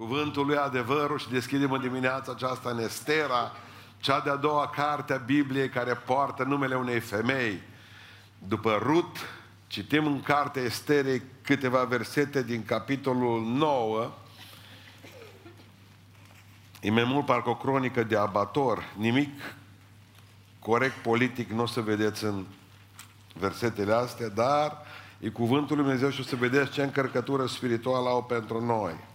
cuvântul lui adevărul și deschidem în dimineața aceasta în Estera, cea de-a doua carte a Bibliei care poartă numele unei femei. După Rut, citim în cartea Esterei câteva versete din capitolul 9, E mai mult parcă o cronică de abator, nimic corect politic nu o să vedeți în versetele astea, dar e cuvântul Lui Dumnezeu și o să vedeți ce încărcătură spirituală au pentru noi.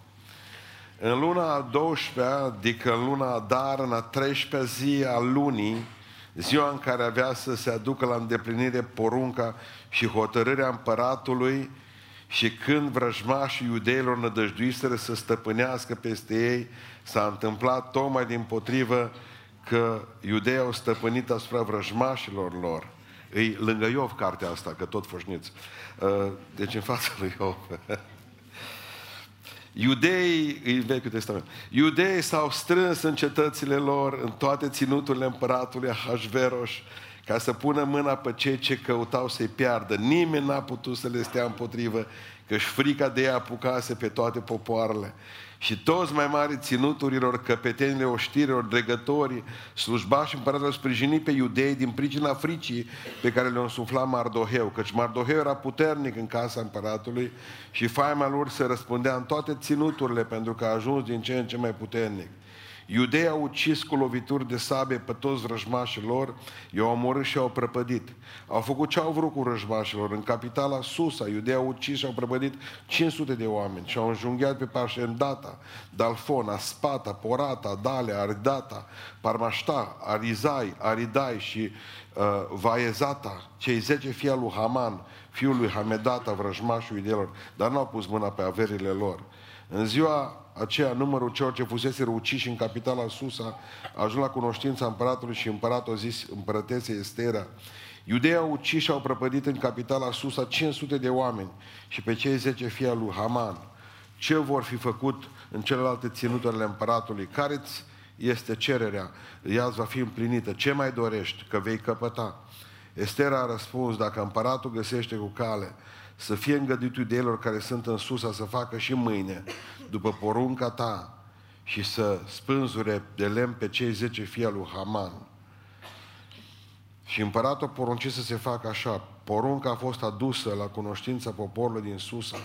În luna a 12 adică în luna a Dar, în a 13-a zi a lunii, ziua în care avea să se aducă la îndeplinire porunca și hotărârea împăratului și când vrăjmașii iudeilor nădăjduiseră să stăpânească peste ei, s-a întâmplat tocmai din potrivă că iudeii au stăpânit asupra vrăjmașilor lor. Îi lângă Iov cartea asta, că tot foșniți. Uh, deci în fața lui Iov. Iudeii, în Vechiul Testament, iudeii s-au strâns în cetățile lor, în toate ținuturile împăratului Ahasveros, ca să pună mâna pe cei ce căutau să-i piardă. Nimeni n-a putut să le stea împotrivă, căci frica de ea apucase pe toate popoarele. Și toți mai mari ținuturilor, căpetenile oștirilor, dregătorii, slujbași împăratul sprijini pe iudei din pricina fricii pe care le-a însuflat Mardoheu, căci Mardoheu era puternic în casa împăratului și faima lor se răspundea în toate ținuturile pentru că a ajuns din ce în ce mai puternic. Iudeii au ucis cu lovituri de sabie pe toți vrăjmașii lor, i-au omorât și au prăpădit. Au făcut ce au vrut cu vrăjmașilor. În capitala Susa, iudeii au ucis și au prăpădit 500 de oameni și au înjunghiat pe Parșendata, Dalfona, Spata, Porata, Dalea, Aridata, Parmașta, Arizai, Aridai și uh, Vaezata, cei zece fii al lui Haman, fiul lui Hamedata, vrăjmașul iudeilor, dar n-au pus mâna pe averile lor. În ziua aceea numărul celor ce fusese uciși în capitala Susa a ajuns la cunoștința împăratului și împăratul a zis împărătețe Estera. Iudeii au ucis și au prăpădit în capitala Susa 500 de oameni și pe cei 10 fii al lui Haman. Ce vor fi făcut în celelalte ținuturile împăratului? care este cererea? Ea va fi împlinită. Ce mai dorești? Că vei căpăta. Estera a răspuns, dacă împăratul găsește cu cale să fie îngăduit iudeilor care sunt în Susa să facă și mâine, după porunca ta, și să spânzure de lemn pe cei zece fii al lui Haman. Și împăratul porunci să se facă așa. Porunca a fost adusă la cunoștința poporului din Susa.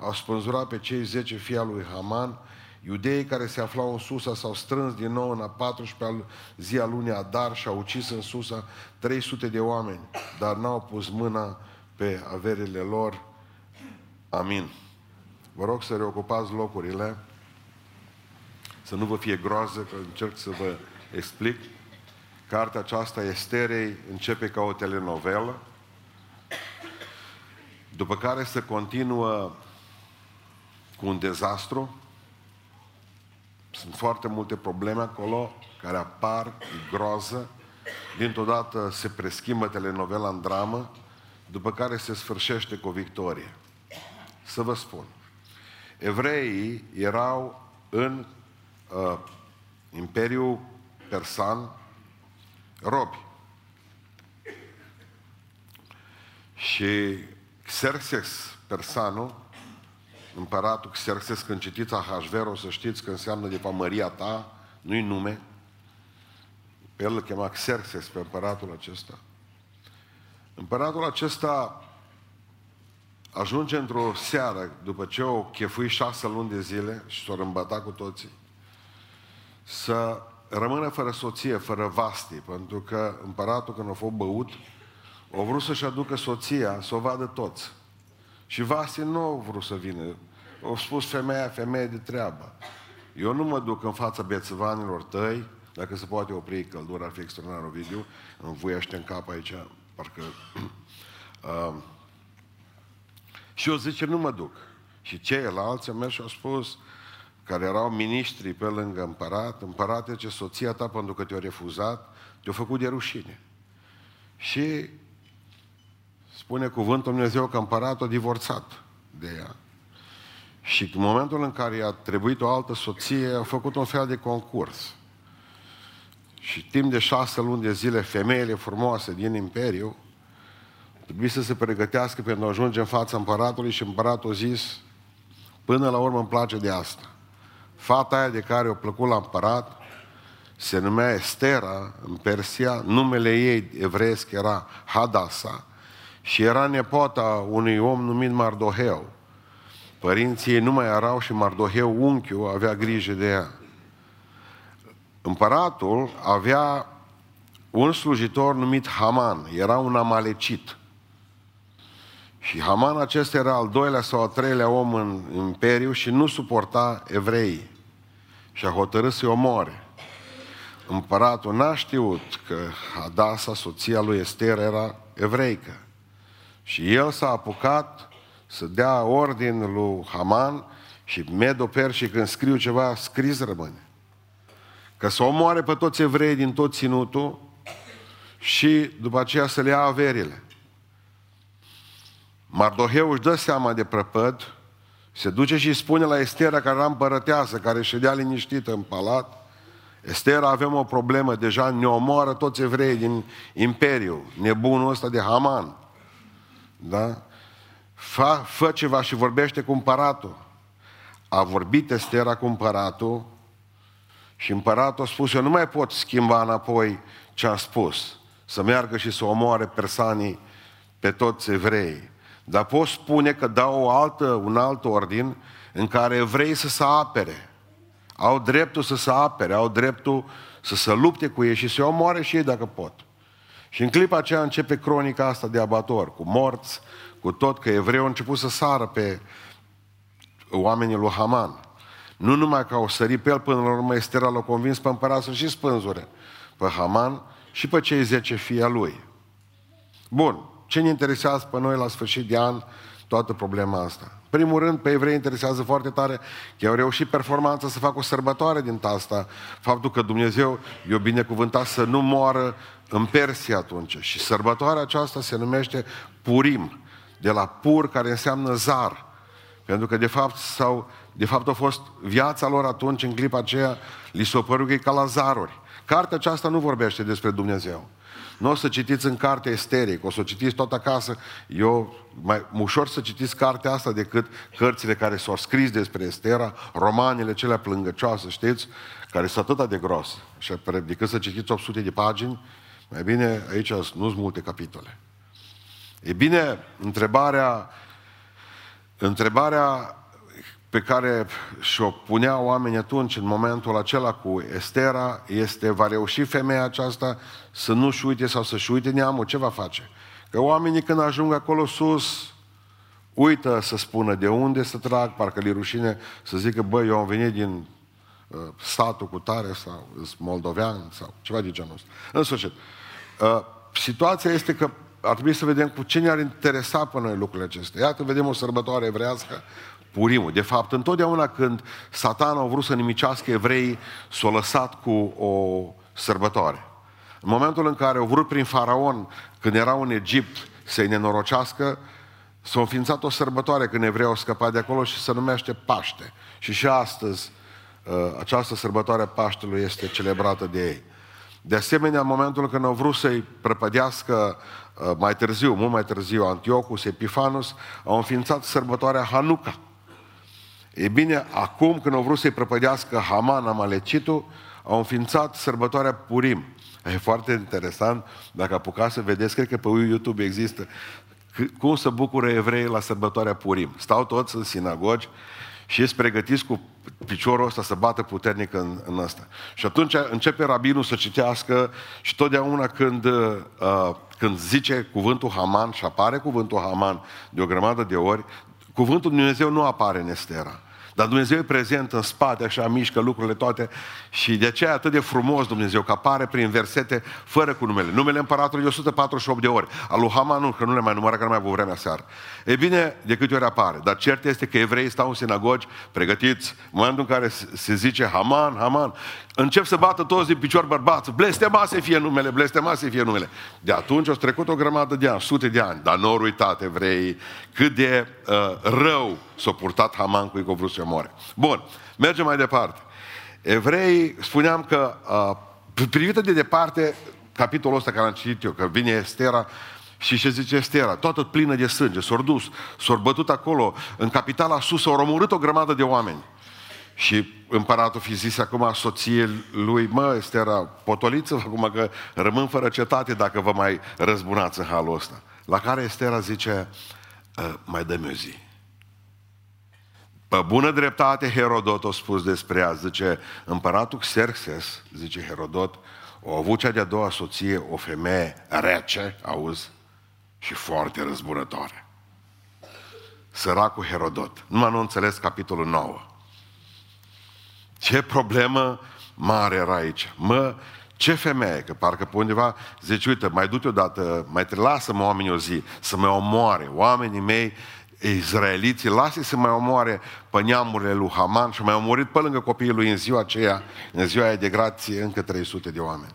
Au spânzurat pe cei zece fii al lui Haman. Iudeii care se aflau în Susa s-au strâns din nou în a 14 zi a lunii Adar și au ucis în Susa 300 de oameni, dar n-au pus mâna pe averile lor. Amin. Vă rog să reocupați locurile, să nu vă fie groază, că încerc să vă explic. Cartea aceasta Esterei începe ca o telenovelă, după care se continuă cu un dezastru. Sunt foarte multe probleme acolo care apar, e groază. Dintr-o dată se preschimbă telenovela în dramă, după care se sfârșește cu o victorie. Să vă spun. Evreii erau în uh, Imperiul Persan robi. Și Xerxes Persanul, împăratul Xerxes, când citiți Ahasvero, să știți că înseamnă de fapt Maria ta, nu-i nume. Pe el îl chema Xerxes, pe împăratul acesta. Împăratul acesta ajunge într-o seară, după ce o chefui șase luni de zile și s-o rămbăta cu toții, să rămână fără soție, fără vasti, pentru că împăratul când a fost băut, a vrut să-și aducă soția, să o vadă toți. Și vasti nu au vrut să vină. Au spus femeia, femeie de treabă. Eu nu mă duc în fața bețăvanilor tăi, dacă se poate opri căldura, ar fi extraordinar video, îmi vuiește în cap aici, parcă... uh, și eu zice, nu mă duc. Și ceilalți au mers și au spus, care erau miniștri pe lângă împărat, împărate ce soția ta, pentru că te-a refuzat, te-a făcut de rușine. Și spune cuvântul Dumnezeu că împăratul a divorțat de ea. Și în momentul în care i-a trebuit o altă soție, a făcut un fel de concurs. Și timp de șase luni de zile, femeile frumoase din Imperiu Trebuie să se pregătească pentru a ajunge în fața împăratului și împăratul a zis, până la urmă îmi place de asta. fata aia de care o plăcut la împărat, se numea Estera în Persia, numele ei evreiesc era Hadasa și era nepoata unui om numit Mardoheu. Părinții ei nu mai erau și Mardoheu, unchiul, avea grijă de ea. Împăratul avea un slujitor numit Haman, era un amalecit. Și Haman acesta era al doilea sau al treilea om în imperiu și nu suporta evrei. Și a hotărât să-i omoare. Împăratul n-a știut că Hadasa, soția lui Ester, era evreică. Și el s-a apucat să dea ordin lui Haman și Medo-Persii când scriu ceva, scris rămâne. Că să omoare pe toți evrei din tot ținutul și după aceea să le ia averile. Mardoheu își dă seama de prăpăd, se duce și spune la Estera care era împărăteasă, care ședea liniștită în palat, Estera, avem o problemă, deja ne omoară toți evreii din Imperiu, nebunul ăsta de Haman. Da? Fa, fă ceva și vorbește cu împăratul. A vorbit Estera cu împăratul și împăratul a spus, eu nu mai pot schimba înapoi ce a spus, să meargă și să omoare persanii pe toți evrei. Dar pot spune că dau o altă, un alt ordin în care evrei să se apere. Au dreptul să se apere, au dreptul să se lupte cu ei și să omoare și ei dacă pot. Și în clipa aceea începe cronica asta de abator, cu morți, cu tot, că evreii au început să sară pe oamenii lui Haman. Nu numai că au sărit pe el, până la urmă Estera l-a convins pe împărat să și spânzure pe Haman și pe cei zece fii a lui. Bun, ce ne interesează pe noi la sfârșit de an toată problema asta? primul rând, pe evrei interesează foarte tare că au reușit performanța să facă o sărbătoare din asta, faptul că Dumnezeu i-a binecuvântat să nu moară în Persia atunci. Și sărbătoarea aceasta se numește Purim, de la pur, care înseamnă zar. Pentru că, de fapt, sau, de fapt a fost viața lor atunci, în clipa aceea, li s-a părut că e ca la zaruri. Cartea aceasta nu vorbește despre Dumnezeu. Nu o să citiți în carte esteric, o să o citiți tot acasă. Eu, mai ușor să citiți cartea asta decât cărțile care s-au scris despre Estera, romanele cele plângăcioase, știți, care sunt atât de gros. Și decât să citiți 800 de pagini, mai bine aici nu sunt multe capitole. E bine, întrebarea, întrebarea pe care și-o puneau oamenii atunci, în momentul acela cu Estera, este, va reuși femeia aceasta să nu-și uite sau să-și uite neamul, ce va face? Că oamenii când ajung acolo sus, uită să spună de unde să trag, parcă li rușine să zică, băi, eu am venit din uh, satul cu tare sau moldovean sau ceva de genul ăsta. În sfârșit, uh, situația este că ar trebui să vedem cu ce ne-ar interesa pe noi lucrurile acestea. Iată, vedem o sărbătoare evrească, Purimul. De fapt, întotdeauna când satana a vrut să nimicească evreii, s-a lăsat cu o sărbătoare. În momentul în care au vrut prin faraon, când erau în Egipt, să-i nenorocească, s-a înființat o sărbătoare când evreii au scăpat de acolo și se numește Paște. Și și astăzi uh, această sărbătoare Paștelui este celebrată de ei. De asemenea, în momentul când au vrut să-i prăpădească uh, mai târziu, mult mai târziu, Antiochus, Epifanus, au înființat sărbătoarea Hanuca. E bine, acum când au vrut să-i prăpădească Haman, Amalecitul, au înființat sărbătoarea Purim. E foarte interesant, dacă apucați să vedeți, cred că pe YouTube există cum să bucură evreii la sărbătoarea Purim. Stau toți în sinagogi și ești pregătiți cu piciorul ăsta să bată puternic în, în ăsta. Și atunci începe rabinul să citească și totdeauna când, uh, când zice cuvântul Haman și apare cuvântul Haman de o grămadă de ori, cuvântul Dumnezeu nu apare în Estera. Dar Dumnezeu e prezent în spate, așa mișcă lucrurile toate și de aceea e atât de frumos Dumnezeu, că apare prin versete fără cu numele. Numele împăratului e 148 de ori. Al lui Haman nu, că nu le mai numără, că nu mai avut vremea seară. E bine, de câte ori apare. Dar cert este că evreii stau în sinagogi pregătiți. În momentul în care se zice Haman, Haman, încep să bată toți din picior bărbați. Blestema să fie numele, blestema să fie numele. De atunci au trecut o grămadă de ani, sute de ani. Dar nu au uitat evreii cât de uh, rău s-a purtat Haman cu ei că vrut să moare. Bun, mergem mai departe. Evrei, spuneam că uh, privită de departe, capitolul ăsta care am citit eu, că vine Estera, și ce zice Estera? Toată plină de sânge, s-au dus, s-au bătut acolo, în capitala sus, s-au romorât o grămadă de oameni. Și împăratul fi zis acum soției lui, mă, Estera, potoliță acum că rămân fără cetate dacă vă mai răzbunați în halul ăsta. La care Estera zice, ă, mai dă-mi o zi. Pe bună dreptate Herodot a spus despre ea, zice, împăratul Xerxes, zice Herodot, o avut cea de-a doua soție, o femeie rece, auzi, și foarte răzbunătoare. Săracul Herodot. Numai nu înțeles capitolul 9. Ce problemă mare era aici. Mă, ce femeie, că parcă pe undeva zice, uite, mai du-te odată, mai te lasă-mă oamenii o zi, să mă omoare. Oamenii mei, izraeliții, lasă să mai omoare pe neamurile lui Haman și mai omorât pe lângă copiii lui în ziua aceea, în ziua aia de grație, încă 300 de oameni.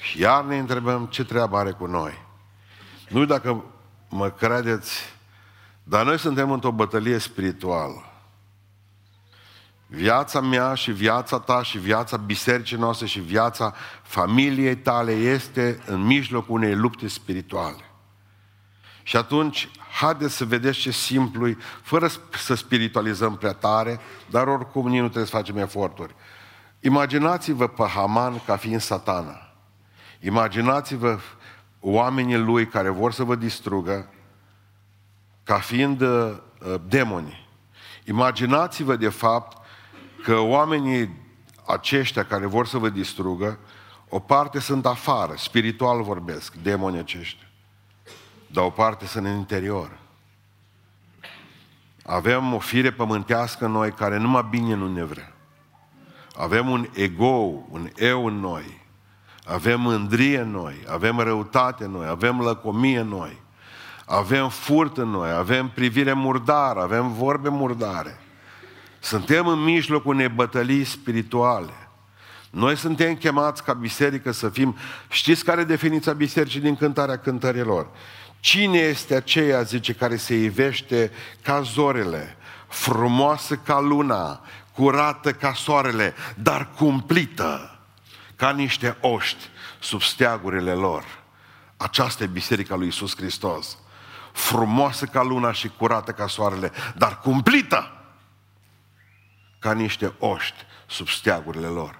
Și iar ne întrebăm ce treabă are cu noi. Nu dacă mă credeți, dar noi suntem într-o bătălie spirituală. Viața mea și viața ta și viața bisericii noastre și viața familiei tale este în mijlocul unei lupte spirituale. Și atunci, haideți să vedeți ce simplu fără să spiritualizăm prea tare, dar oricum nici nu trebuie să facem eforturi. Imaginați-vă pe Haman ca fiind satana. Imaginați-vă oamenii lui care vor să vă distrugă ca fiind uh, demoni. Imaginați-vă de fapt că oamenii aceștia care vor să vă distrugă, o parte sunt afară, spiritual vorbesc, demonii aceștia. Dar o parte sunt în interior. Avem o fire pământească în noi care numai bine nu ne vrea. Avem un ego, un eu în noi. Avem mândrie în noi, avem răutate în noi, avem lăcomie în noi. Avem furt în noi, avem privire murdară, avem vorbe murdare. Suntem în mijlocul unei bătălii spirituale. Noi suntem chemați ca biserică să fim... Știți care e definiția bisericii din cântarea cântărilor? Cine este aceea, zice, care se ivește ca zorele, frumoasă ca luna, curată ca soarele, dar cumplită ca niște oști sub steagurile lor. Aceasta e biserica lui Isus Hristos. Frumoasă ca luna și curată ca soarele, dar cumplită ca niște oști sub steagurile lor.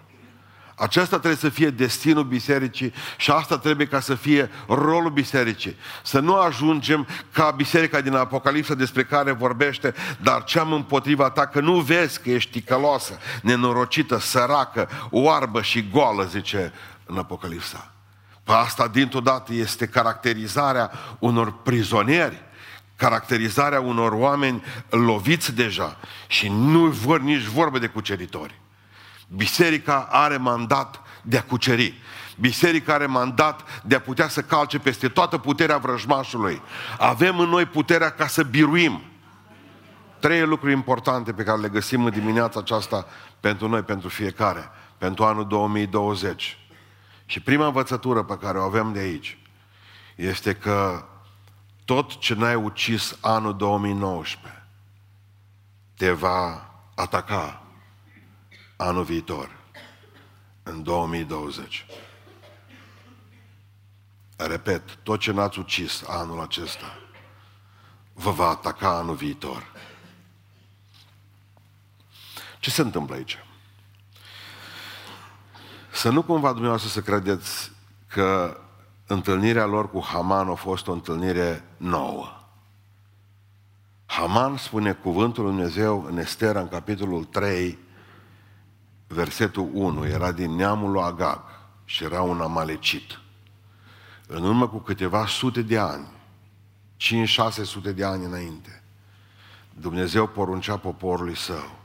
Acesta trebuie să fie destinul bisericii și asta trebuie ca să fie rolul bisericii. Să nu ajungem ca biserica din Apocalipsa despre care vorbește, dar ce am împotriva ta, că nu vezi că ești ticăloasă, nenorocită, săracă, oarbă și goală, zice în Apocalipsa. Pe asta, dintr-o dată, este caracterizarea unor prizonieri caracterizarea unor oameni loviți deja și nu vor nici vorbă de cuceritori. Biserica are mandat de a cuceri. Biserica are mandat de a putea să calce peste toată puterea vrăjmașului. Avem în noi puterea ca să biruim. Trei lucruri importante pe care le găsim în dimineața aceasta pentru noi, pentru fiecare, pentru anul 2020. Și prima învățătură pe care o avem de aici este că tot ce n-ai ucis anul 2019 te va ataca anul viitor, în 2020. Repet, tot ce n-ați ucis anul acesta vă va ataca anul viitor. Ce se întâmplă aici? Să nu cumva dumneavoastră să credeți că întâlnirea lor cu Haman a fost o întâlnire nouă. Haman spune cuvântul Lui Dumnezeu în Estera, în capitolul 3, versetul 1, era din neamul lui Agag și era un amalecit. În urmă cu câteva sute de ani, 5-600 de ani înainte, Dumnezeu poruncea poporului său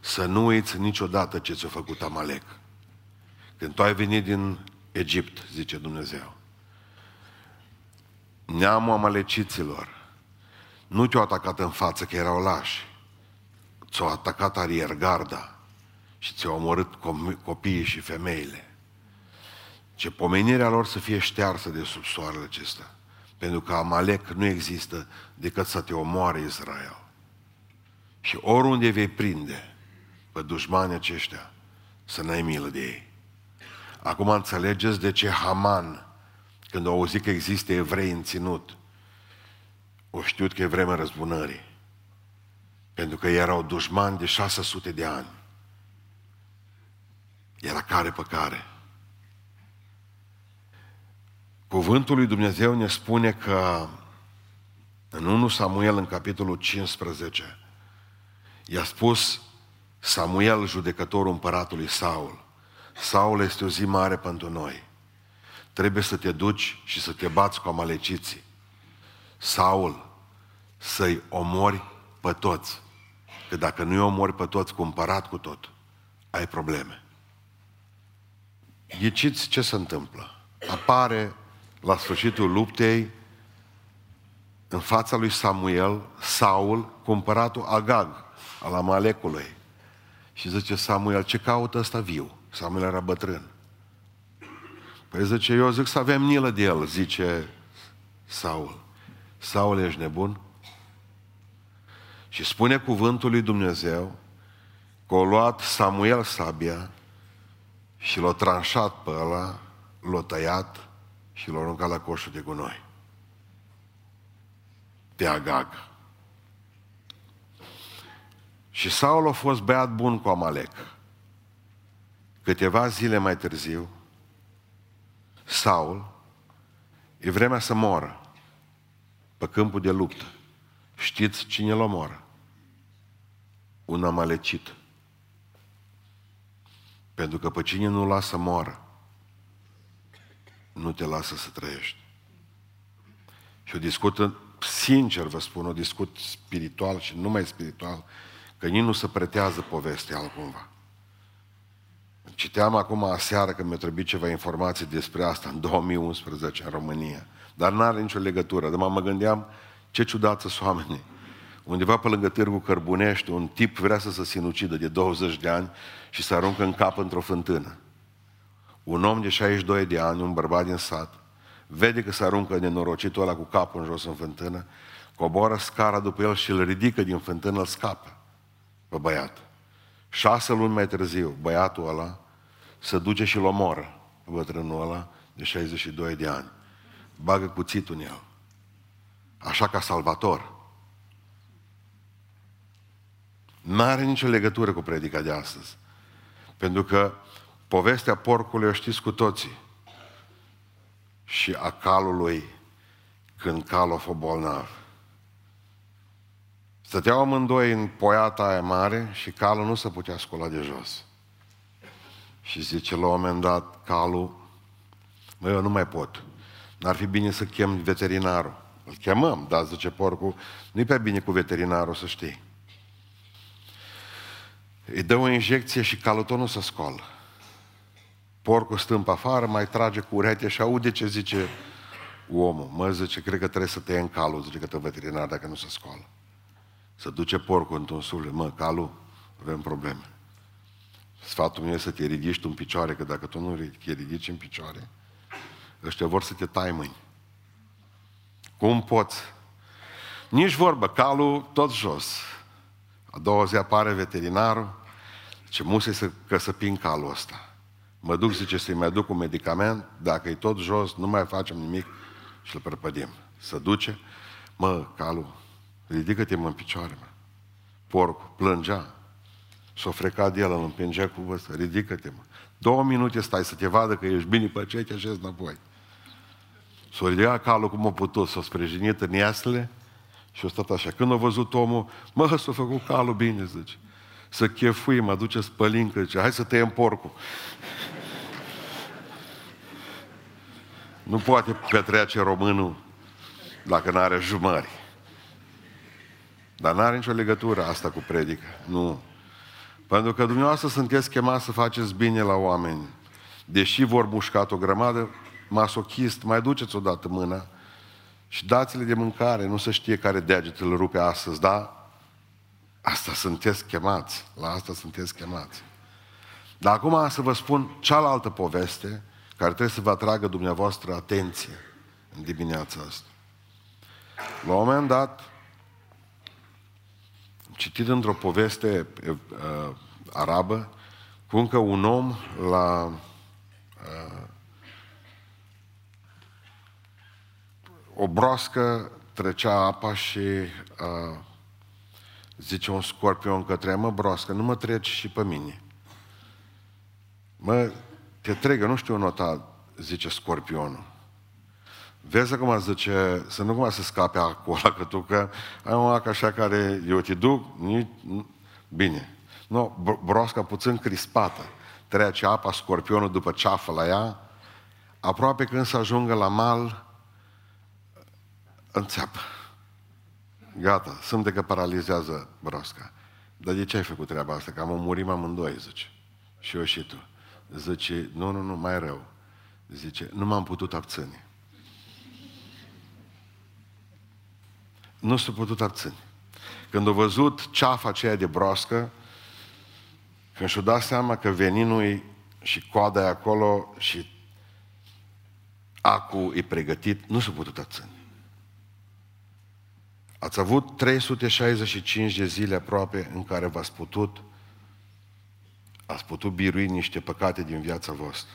să nu uiți niciodată ce ți-a făcut Amalek. Când tu ai venit din Egipt, zice Dumnezeu, neamul amaleciților nu te-au atacat în față că erau lași, ți-au atacat ariergarda și ți-au omorât copiii și femeile. Ce pomenirea lor să fie ștearsă de sub soarele acesta. Pentru că Amalek nu există decât să te omoare Israel. Și oriunde vei prinde pe dușmanii aceștia, să n-ai milă de ei. Acum înțelegeți de ce Haman când au auzit că există evrei în ținut, o știut că e vremea răzbunării. Pentru că erau dușmani de 600 de ani. Era care pe care. Cuvântul lui Dumnezeu ne spune că în 1 Samuel, în capitolul 15, i-a spus Samuel, judecătorul împăratului Saul, Saul este o zi mare pentru noi. Trebuie să te duci și să te bați cu amaleciții. Saul, să-i omori pe toți. Că dacă nu-i omori pe toți cu împărat cu tot, ai probleme. Ghiciți ce se întâmplă. Apare la sfârșitul luptei în fața lui Samuel, Saul, cu împăratul Agag, al Amalecului. Și zice Samuel, ce caută ăsta viu? Samuel era bătrân. Păi zice, eu zic să avem milă de el, zice Saul. Saul, ești nebun? Și spune cuvântul lui Dumnezeu că a luat Samuel sabia și l-a tranșat pe ăla, l-a tăiat și l-a aruncat la coșul de gunoi. Pe Agag. Și Saul a fost băiat bun cu Amalek. Câteva zile mai târziu, Saul e vremea să moră pe câmpul de luptă. Știți cine l omoră? Un amalecit. Pentru că pe cine nu lasă moară, nu te lasă să trăiești. Și o discută, sincer vă spun, o discut spiritual și numai spiritual, că nici nu se pretează povestea altcumva. Citeam acum aseară că mi-a trebuit ceva informații despre asta în 2011 în România. Dar nu are nicio legătură. Dar mă gândeam ce ciudat sunt oamenii. Undeva pe lângă Târgu Cărbunești, un tip vrea să se sinucidă de 20 de ani și să aruncă în cap într-o fântână. Un om de 62 de ani, un bărbat din sat, vede că se aruncă nenorocitul ăla cu capul în jos în fântână, coboară scara după el și îl ridică din fântână, îl scapă pe băiat. Șase luni mai târziu, băiatul ăla se duce și-l omoră, bătrânul ăla de 62 de ani. Bagă cuțitul în el. Așa ca salvator. N-are nicio legătură cu predica de astăzi. Pentru că povestea porcului o știți cu toții. Și a calului când calul a fost bolnav. Stăteau amândoi în poiata aia mare și calul nu se putea scola de jos. Și zice la un moment dat calul, mă, eu nu mai pot. N-ar fi bine să chem veterinarul. Îl chemăm, dar zice porcul, nu-i pe bine cu veterinarul să știi. Îi dă o injecție și calul tot nu se scoală. Porcul stă pe afară, mai trage cu urechea și aude ce zice omul. Mă, zice, cred că trebuie să te în calul, zice că te veterinar dacă nu se scoală. Să duce porcul într-un suflet. Mă, calul, avem probleme. Sfatul meu e să te ridici tu în picioare, că dacă tu nu te ridici în picioare, ăștia vor să te tai mâini. Cum poți? Nici vorbă, calul tot jos. A doua zi apare veterinarul, ce musă să, că să pin calul ăsta. Mă duc, zice, să-i mai duc un medicament, dacă e tot jos, nu mai facem nimic și îl prăpădim. Să duce, mă, calul, ridică-te mă în picioare, mă. Porcul, plângea. S-o frecat de el, îl împingea cu văstă, ridică-te mă. Două minute stai să te vadă că ești bine pe ce te așezi înapoi. S-o ridicat calul cum a putut, s-o sprijinit în iasele și o stat așa. Când a văzut omul, mă, s-a făcut calul bine, zice. Să chefui, mă duce spălincă, zice, hai să tăiem porcul. nu poate petrece românul dacă nu are jumări. Dar nu are nicio legătură asta cu predică. Nu. Pentru că dumneavoastră sunteți chemați să faceți bine la oameni. Deși vor mușcat o grămadă, masochist, mai duceți odată mâna și dați-le de mâncare, nu să știe care deget îl rupe astăzi, da? Asta sunteți chemați, la asta sunteți chemați. Dar acum să vă spun cealaltă poveste care trebuie să vă atragă dumneavoastră atenție în dimineața asta. La un moment dat, citit într-o poveste uh, arabă, cum că un om la uh, o broască trecea apa și uh, Zice un scorpion către ea, mă broască, nu mă treci și pe mine. Mă, te tregă, nu știu nota, zice scorpionul. Vezi acum, zice, să nu cumva să scape acolo, că tu că ai un ac așa care, eu te duc, nici, bine. Nu, broasca puțin crispată. Trece apa, scorpionul după ceafă la ea, aproape când să ajungă la mal, înțeapă. Gata, sunt de că paralizează broasca. Dar de ce ai făcut treaba asta? Că am murit amândoi, zice. Și eu și tu. Zice, nu, nu, nu, mai rău. Zice, nu m-am putut abține. Nu s-a putut abține. Când a văzut ceafa aceea de broască, când și-a dat seama că veninul și coada e acolo și acu e pregătit, nu s-a putut abține. Ați avut 365 de zile aproape în care v-ați putut ați putut birui niște păcate din viața voastră.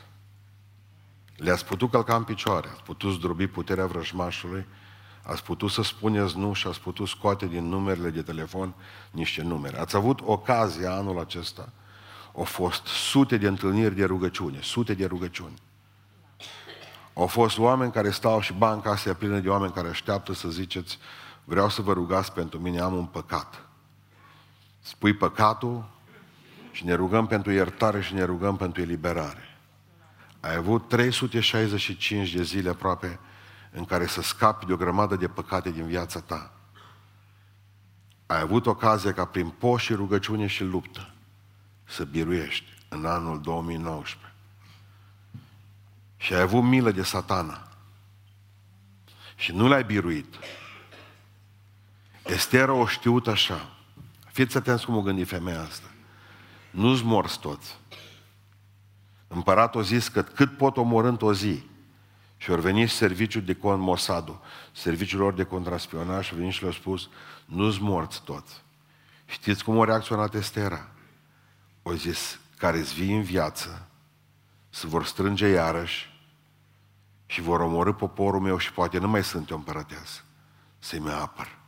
Le-ați putut călca în picioare, ați putut zdrobi puterea vrăjmașului, ați putut să spuneți nu și ați putut scoate din numerele de telefon niște numere. Ați avut ocazia anul acesta, au fost sute de întâlniri de rugăciune, sute de rugăciuni. Au fost oameni care stau și banca asta plină de oameni care așteaptă să ziceți vreau să vă rugați pentru mine, am un păcat. Spui păcatul și ne rugăm pentru iertare și ne rugăm pentru eliberare. Ai avut 365 de zile aproape în care să scapi de o grămadă de păcate din viața ta. Ai avut ocazia ca prin post și rugăciune și luptă să biruiești în anul 2019. Și ai avut milă de satana. Și nu l-ai biruit. Estera o știut așa. Fiți atenți cum o gândi femeia asta. Nu-ți morți toți. Împăratul a zis că cât pot omorâ într-o zi. Și au venit serviciul de con Mossadu, serviciul lor de contraspionaj și au venit și le-au spus, nu-ți morți toți. Știți cum a reacționat Estera? O zis, care-ți vii în viață, se vor strânge iarăși și vor omorâ poporul meu și poate nu mai sunt o împărăteasă să-i mă apăr.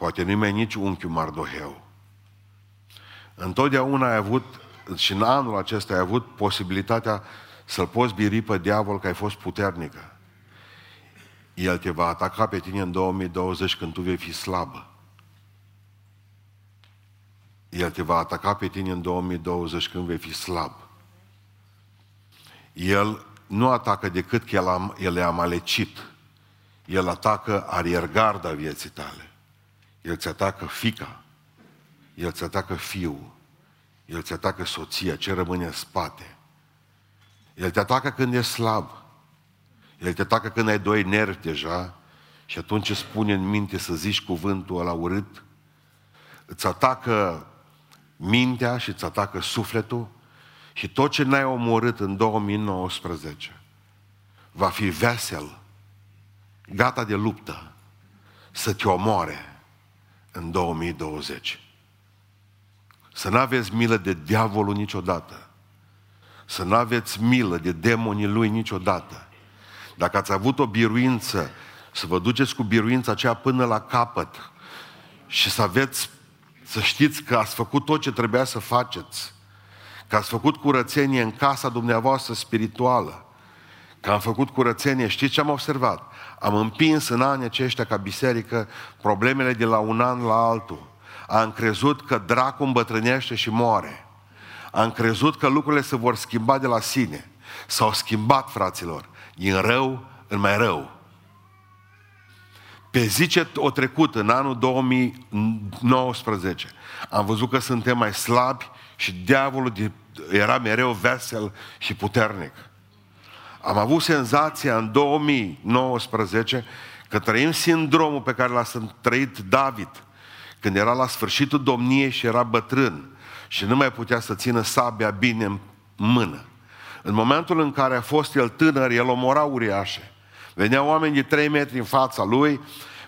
Poate nu mai nici unchiul Mardoheu. Întotdeauna ai avut, și în anul acesta ai avut posibilitatea să-l poți biri pe diavol că ai fost puternică. El te va ataca pe tine în 2020 când tu vei fi slabă. El te va ataca pe tine în 2020 când vei fi slab. El nu atacă decât că el, am, el e amalecit. El atacă ariergarda vieții tale. El ți atacă fica. El îți atacă fiul. El îți atacă soția. Ce rămâne în spate? El te atacă când e slab. El te atacă când ai doi nervi deja și atunci îți spune în minte să zici cuvântul ăla urât. Îți atacă mintea și îți atacă sufletul și tot ce n-ai omorât în 2019 va fi vesel, gata de luptă, să te omoare în 2020. Să nu aveți milă de diavolul niciodată. Să nu aveți milă de demonii lui niciodată. Dacă ați avut o biruință, să vă duceți cu biruința aceea până la capăt și să aveți, să știți că ați făcut tot ce trebuia să faceți, că ați făcut curățenie în casa dumneavoastră spirituală, că am făcut curățenie. Știți ce am observat? Am împins în anii aceștia ca biserică problemele de la un an la altul. Am crezut că dracul îmbătrânește și moare. Am crezut că lucrurile se vor schimba de la sine. S-au schimbat, fraților, din rău în mai rău. Pe zi ce o trecut, în anul 2019, am văzut că suntem mai slabi și diavolul era mereu vesel și puternic. Am avut senzația în 2019 că trăim sindromul pe care l-a trăit David – când era la sfârșitul domniei și era bătrân și nu mai putea să țină sabia bine în mână. În momentul în care a fost el tânăr, el omora uriașe. Veneau oameni de 3 metri în fața lui,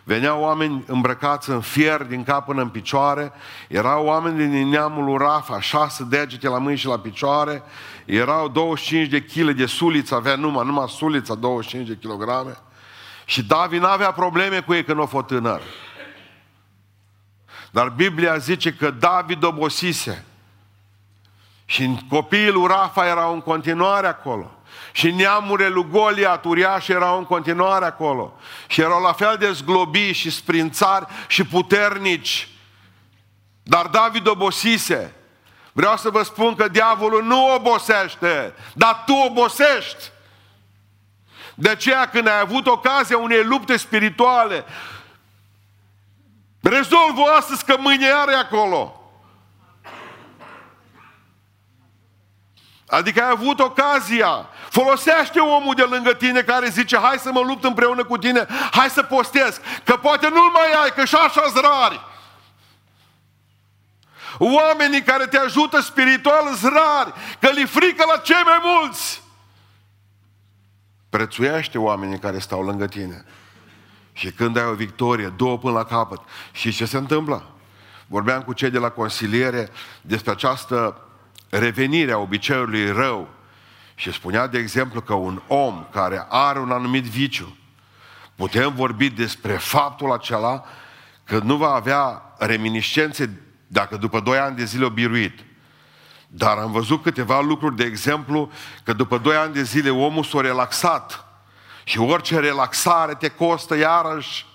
veneau oameni îmbrăcați în fier din cap până în picioare, erau oameni din neamul lui Rafa, șase degete la mâini și la picioare, erau 25 de kg de suliță, avea numai, numai sulița 25 de kilograme. Și David nu avea probleme cu ei când a fost tânăr. Dar Biblia zice că David obosise. Și copiii lui Rafa erau în continuare acolo. Și neamurile lui Goliat, uriaș, erau în continuare acolo. Și erau la fel de zglobi și sprințari și puternici. Dar David obosise. Vreau să vă spun că diavolul nu obosește, dar tu obosești. De aceea când ai avut ocazia unei lupte spirituale, rezolvă astăzi că mâine are acolo. Adică ai avut ocazia. Folosește omul de lângă tine care zice, hai să mă lupt împreună cu tine, hai să postez, că poate nu-l mai ai, că și așa rari. Oamenii care te ajută spiritual sunt rari, că li frică la cei mai mulți. Prețuiește oamenii care stau lângă tine. Și când ai o victorie, două până la capăt. Și ce se întâmplă? Vorbeam cu cei de la consiliere despre această revenire a obiceiului rău. Și spunea, de exemplu, că un om care are un anumit viciu, putem vorbi despre faptul acela că nu va avea reminiscențe dacă după doi ani de zile o biruit. Dar am văzut câteva lucruri, de exemplu, că după doi ani de zile omul s-a relaxat. Și orice relaxare te costă iarăși.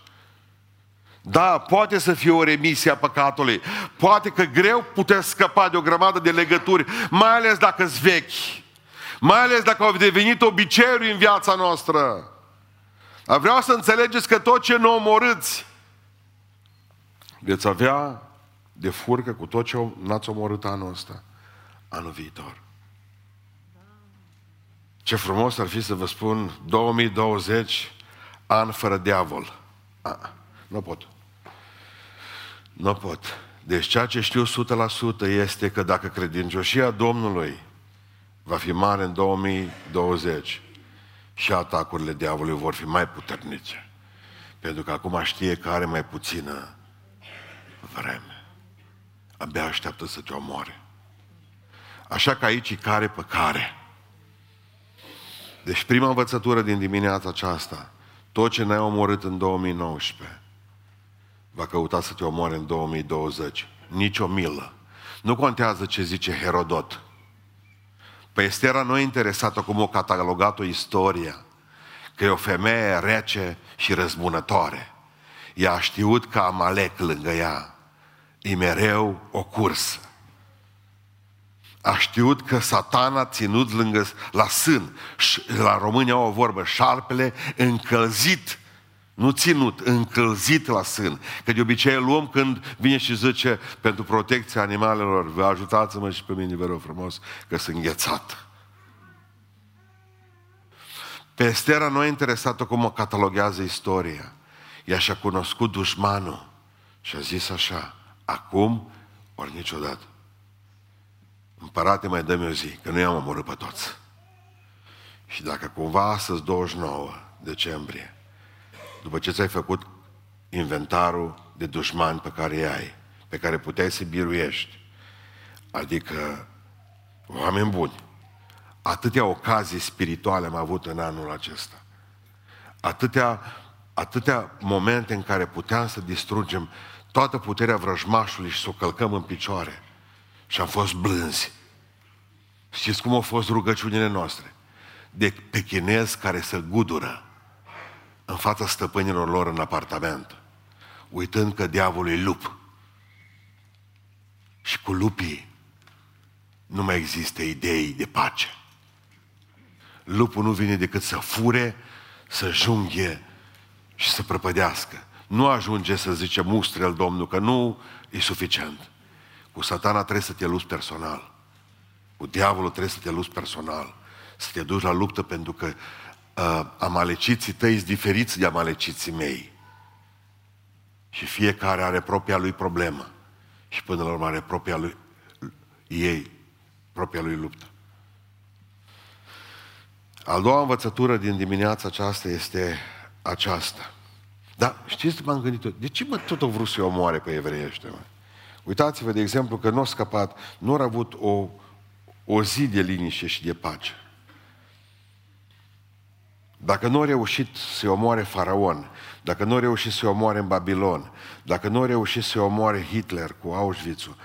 Da, poate să fie o remisie a păcatului. Poate că greu puteți scăpa de o grămadă de legături, mai ales dacă sunt vechi. Mai ales dacă au devenit obiceiuri în viața noastră. Dar vreau să înțelegeți că tot ce nu omorâți, veți avea de furcă cu tot ce n-ați omorât anul ăsta, anul viitor. Ce frumos ar fi să vă spun 2020, an fără diavol. A, nu pot. Nu pot. Deci ceea ce știu 100% este că dacă credincioșia Domnului va fi mare în 2020 și atacurile diavolului vor fi mai puternice. Pentru că acum știe că are mai puțină vreme. Abia așteaptă să te omoare. Așa că aici e care pe care. Deci prima învățătură din dimineața aceasta, tot ce n-ai omorât în 2019, va căuta să te omoare în 2020. Nici o milă. Nu contează ce zice Herodot. Pe Estera nu e interesată cum o catalogat-o istoria, că e o femeie rece și răzbunătoare. Ea a știut că Amalek lângă ea e mereu o cursă a știut că satana a ținut lângă, la sân, la România au o vorbă, șarpele încălzit, nu ținut, încălzit la sân. Că de obicei îl luăm când vine și zice pentru protecția animalelor, vă ajutați-mă și pe mine, vă rog frumos, că sunt înghețat. Pe Estera nu a interesat-o cum o cataloguează istoria. Ea și-a cunoscut dușmanul și a zis așa, acum ori niciodată. Împărate, mai dă o zi, că nu i-am omorât pe toți. Și dacă cumva astăzi, 29 decembrie, după ce ți-ai făcut inventarul de dușmani pe care îi ai, pe care puteai să biruiești, adică oameni buni, atâtea ocazii spirituale am avut în anul acesta, atâtea, atâtea momente în care puteam să distrugem toată puterea vrăjmașului și să o călcăm în picioare. Și am fost blânzi. Știți cum au fost rugăciunile noastre? De pe chinezi care se gudură în fața stăpânilor lor în apartament, uitând că diavolul e lup. Și cu lupii nu mai există idei de pace. Lupul nu vine decât să fure, să junghe și să prăpădească. Nu ajunge să zice mustrel Domnul, că nu e suficient. Cu satana trebuie să te lupți personal. Cu diavolul trebuie să te lupți personal. Să te duci la luptă pentru că uh, amaleciții tăi sunt diferiți de amaleciții mei. Și fiecare are propria lui problemă. Și până la urmă are propria lui ei, propria lui luptă. Al doua învățătură din dimineața aceasta este aceasta. Dar știți, m-am gândit, de ce mă tot au vrut să-i omoare pe evreiește, mă? Uitați-vă, de exemplu, că nu a scăpat, nu au avut o, o zi de liniște și de pace. Dacă nu a reușit să omoare Faraon, dacă nu a reușit să omoare în Babilon, dacă nu a reușit să omoare Hitler cu Auschwitz-ul,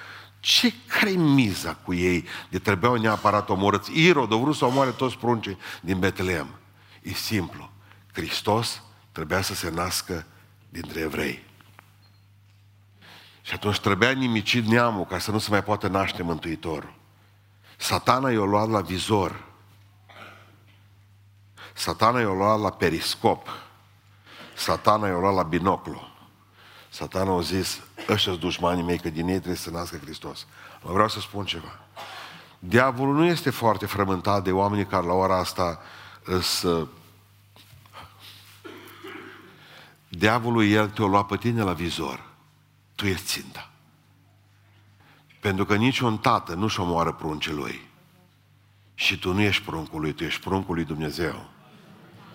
ce care miza cu ei de trebuiau neapărat omorâți? Irod a vrut să omoare toți pruncii din Betlehem. E simplu. Hristos trebuia să se nască dintre evrei. Și atunci trebuia nimicit neamul ca să nu se mai poată naște Mântuitorul. Satana i-a luat la vizor. Satana i-a luat la periscop. Satana i-a luat la binoclu. Satana a zis, ăștia dușmanii mei, că din ei trebuie să nască Hristos. Mă vreau să spun ceva. Diavolul nu este foarte frământat de oamenii care la ora asta să... Diavolul, el te-o lua pe tine la vizor. Tu ești ținta. Pentru că niciun tată nu-și omoară pruncii lui. Și tu nu ești pruncul lui, tu ești pruncul lui Dumnezeu.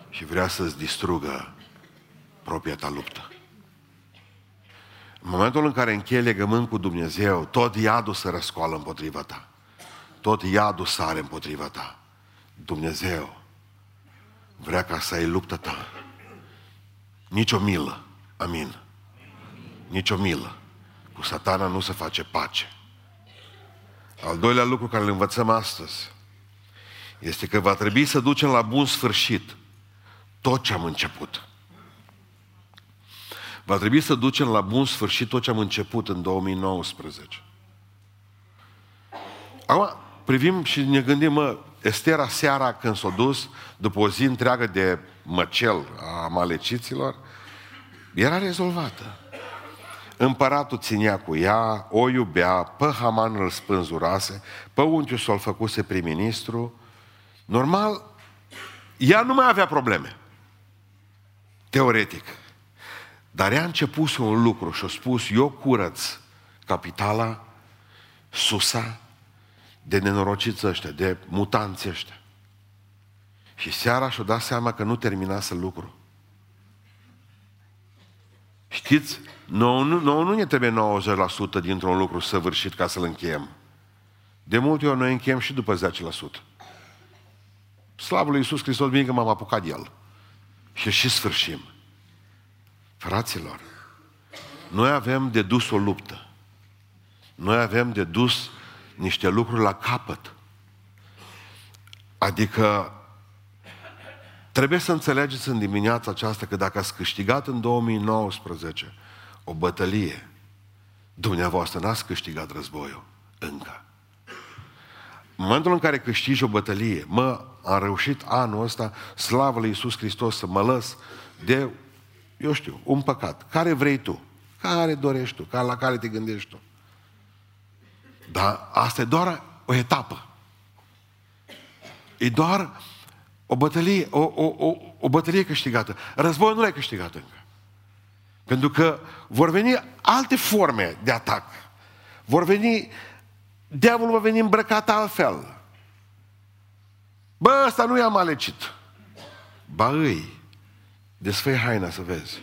Și vrea să-ți distrugă propria ta luptă. În momentul în care încheie legământ cu Dumnezeu, tot iadul se răscoală împotriva ta. Tot iadul sare împotriva ta. Dumnezeu vrea ca să ai luptă ta. Nici o milă. Amin. Nici o milă. Cu satana nu se face pace. Al doilea lucru care îl învățăm astăzi este că va trebui să ducem la bun sfârșit tot ce am început. Va trebui să ducem la bun sfârșit tot ce am început în 2019. Acum privim și ne gândim, mă, Estera seara când s-a dus, după o zi întreagă de măcel a maleciților, era rezolvată. Împăratul ținea cu ea, o iubea, pe Haman îl spânzurase, pe unchiul s-o făcuse prim-ministru. Normal, ea nu mai avea probleme. Teoretic. Dar ea a început un lucru și a spus, eu curăț capitala, Susa, de nenorociți ăștia, de mutanți ăștia. Și seara și-o dat seama că nu terminase lucru. Știți, nouă nu, nouă nu ne trebuie 90% dintr-un lucru săvârșit ca să-l încheiem. De multe ori noi încheiem și după 10%. Slavul lui Iisus Hristos, bine că m-am apucat de El. Și și sfârșim. Fraților, noi avem de dus o luptă. Noi avem de dus niște lucruri la capăt. Adică trebuie să înțelegeți în dimineața aceasta că dacă ați câștigat în 2019 o bătălie, dumneavoastră n-ați câștigat războiul încă. În momentul în care câștigi o bătălie, mă, am reușit anul ăsta, slavă lui Iisus Hristos, să mă lăs de eu știu, un păcat. Care vrei tu? Care dorești tu? Care, la care te gândești tu? Dar asta e doar o etapă. E doar o bătălie, o, o, o, o bătălie câștigată. Războiul nu l-ai câștigat încă. Pentru că vor veni alte forme de atac. Vor veni, diavolul va veni îmbrăcat altfel. Bă, ăsta nu i-am alecit. Ba îi. Desfăi haina să vezi.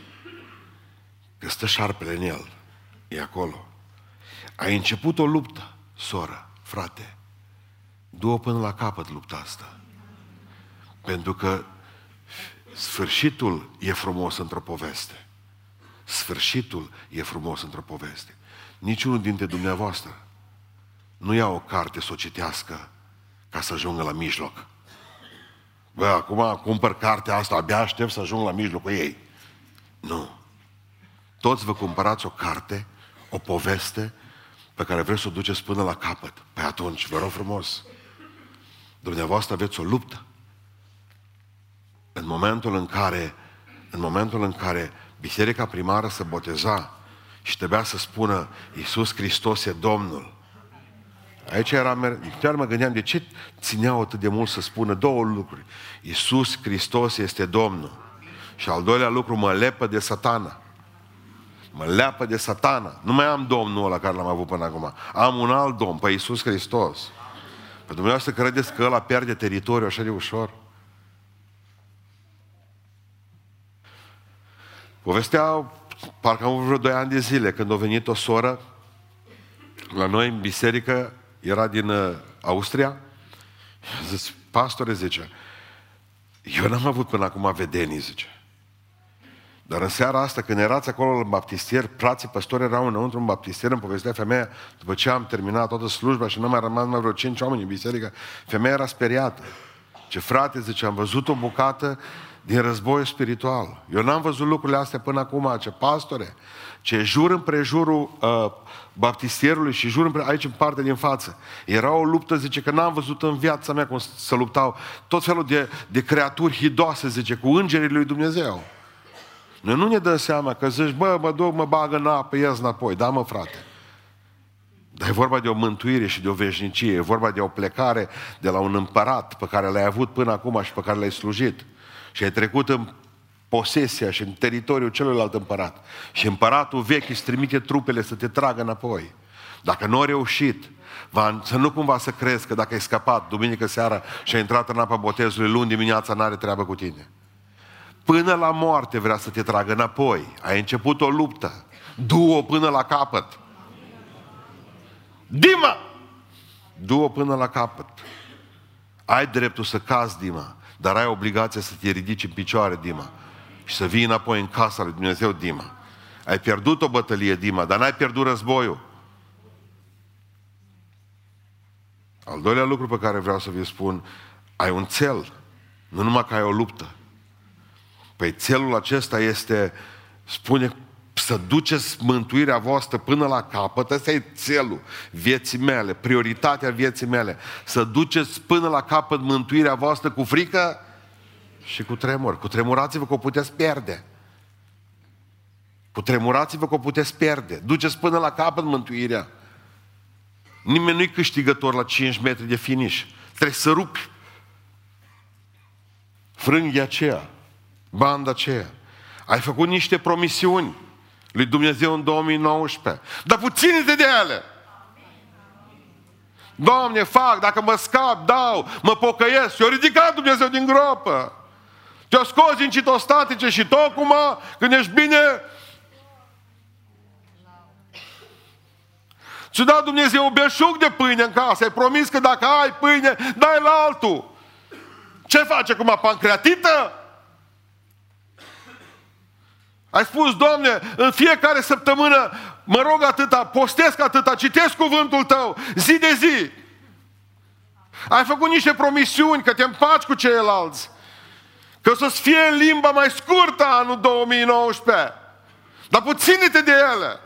Că stă șarpele în el. E acolo. Ai început o luptă, soră, frate. Du-o până la capăt lupta asta. Pentru că sfârșitul e frumos într-o poveste. Sfârșitul e frumos într-o poveste. Niciunul dintre dumneavoastră nu ia o carte să o citească ca să ajungă la mijloc. Bă, acum cumpăr cartea asta, abia aștept să ajung la mijlocul ei. Nu. Toți vă cumpărați o carte, o poveste, pe care vreți să o duceți până la capăt. Păi atunci, vă rog frumos, dumneavoastră aveți o luptă. În momentul în care, în momentul în care biserica primară se boteza și trebuia să spună Iisus Hristos e Domnul, Aici era, chiar mă gândeam de ce țineau atât de mult să spună două lucruri. Iisus Hristos este Domnul. Și al doilea lucru, mă lepă de satana. Mă leapă de satana. Nu mai am Domnul ăla care l-am avut până acum. Am un alt Domn, pe Iisus Hristos. Pe dumneavoastră credeți că ăla pierde teritoriu așa de ușor? Povestea, parcă am vreo doi ani de zile, când a venit o soră la noi în biserică, era din uh, Austria, zis, pastore, zice, Eu n-am avut până acum vedenii, zice. Dar în seara asta, când erați acolo în baptistier, frații păstori erau înăuntru în baptistier, îmi povestea femeia, după ce am terminat toată slujba și nu mai rămas mai vreo cinci oameni în biserică, femeia era speriată. Ce frate, zice, am văzut o bucată din război spiritual. Eu n-am văzut lucrurile astea până acum, ce pastore, ce jur împrejurul uh, baptistierului și jur împre, aici în parte din față. Era o luptă, zice, că n-am văzut în viața mea cum să luptau tot felul de, de creaturi hidoase, zice, cu îngerii lui Dumnezeu. Noi nu ne dăm seama că zici, bă, mă duc, mă bagă în apă, ies înapoi. Da, mă, frate. Dar e vorba de o mântuire și de o veșnicie, e vorba de o plecare de la un împărat pe care l-ai avut până acum și pe care l-ai slujit. Și ai trecut în posesia și în teritoriul celuilalt împărat. Și împăratul vechi îți trimite trupele să te tragă înapoi. Dacă nu a reușit, va, să nu cumva să crezi că dacă ai scăpat duminică seara și ai intrat în apa botezului, luni dimineața n-are treabă cu tine. Până la moarte vrea să te tragă înapoi. Ai început o luptă. Du-o până la capăt. Dima! Du-o până la capăt. Ai dreptul să cazi, Dima, dar ai obligația să te ridici în picioare, Dima, și să vii înapoi în casa lui Dumnezeu, Dima. Ai pierdut o bătălie, Dima, dar n-ai pierdut războiul. Al doilea lucru pe care vreau să vi spun, ai un cel, nu numai că ai o luptă. Păi țelul acesta este, spune, să duceți mântuirea voastră până la capăt, ăsta e țelul vieții mele, prioritatea vieții mele. Să duceți până la capăt mântuirea voastră cu frică și cu tremur. Cu tremurați-vă că o puteți pierde. Cu tremurați-vă că o puteți pierde. Duceți până la capăt mântuirea. Nimeni nu-i câștigător la 5 metri de finish. Trebuie să rupi frânghia aceea banda aceea. Ai făcut niște promisiuni lui Dumnezeu în 2019. Dar puține de ele. Doamne, fac, dacă mă scap, dau, mă pocăiesc. Și-o ridicat Dumnezeu din gropă. Te-o scos din citostatice și tocmai când ești bine, ți dat Dumnezeu un belșug de pâine în casă. Ai promis că dacă ai pâine, dai la altul. Ce face acum, pancreatită? Ai spus, Doamne, în fiecare săptămână mă rog atâta, postesc atâta, citesc cuvântul Tău, zi de zi. Ai făcut niște promisiuni că te împaci cu ceilalți. Că o să-ți fie limba mai scurtă anul 2019. Dar puține-te de ele.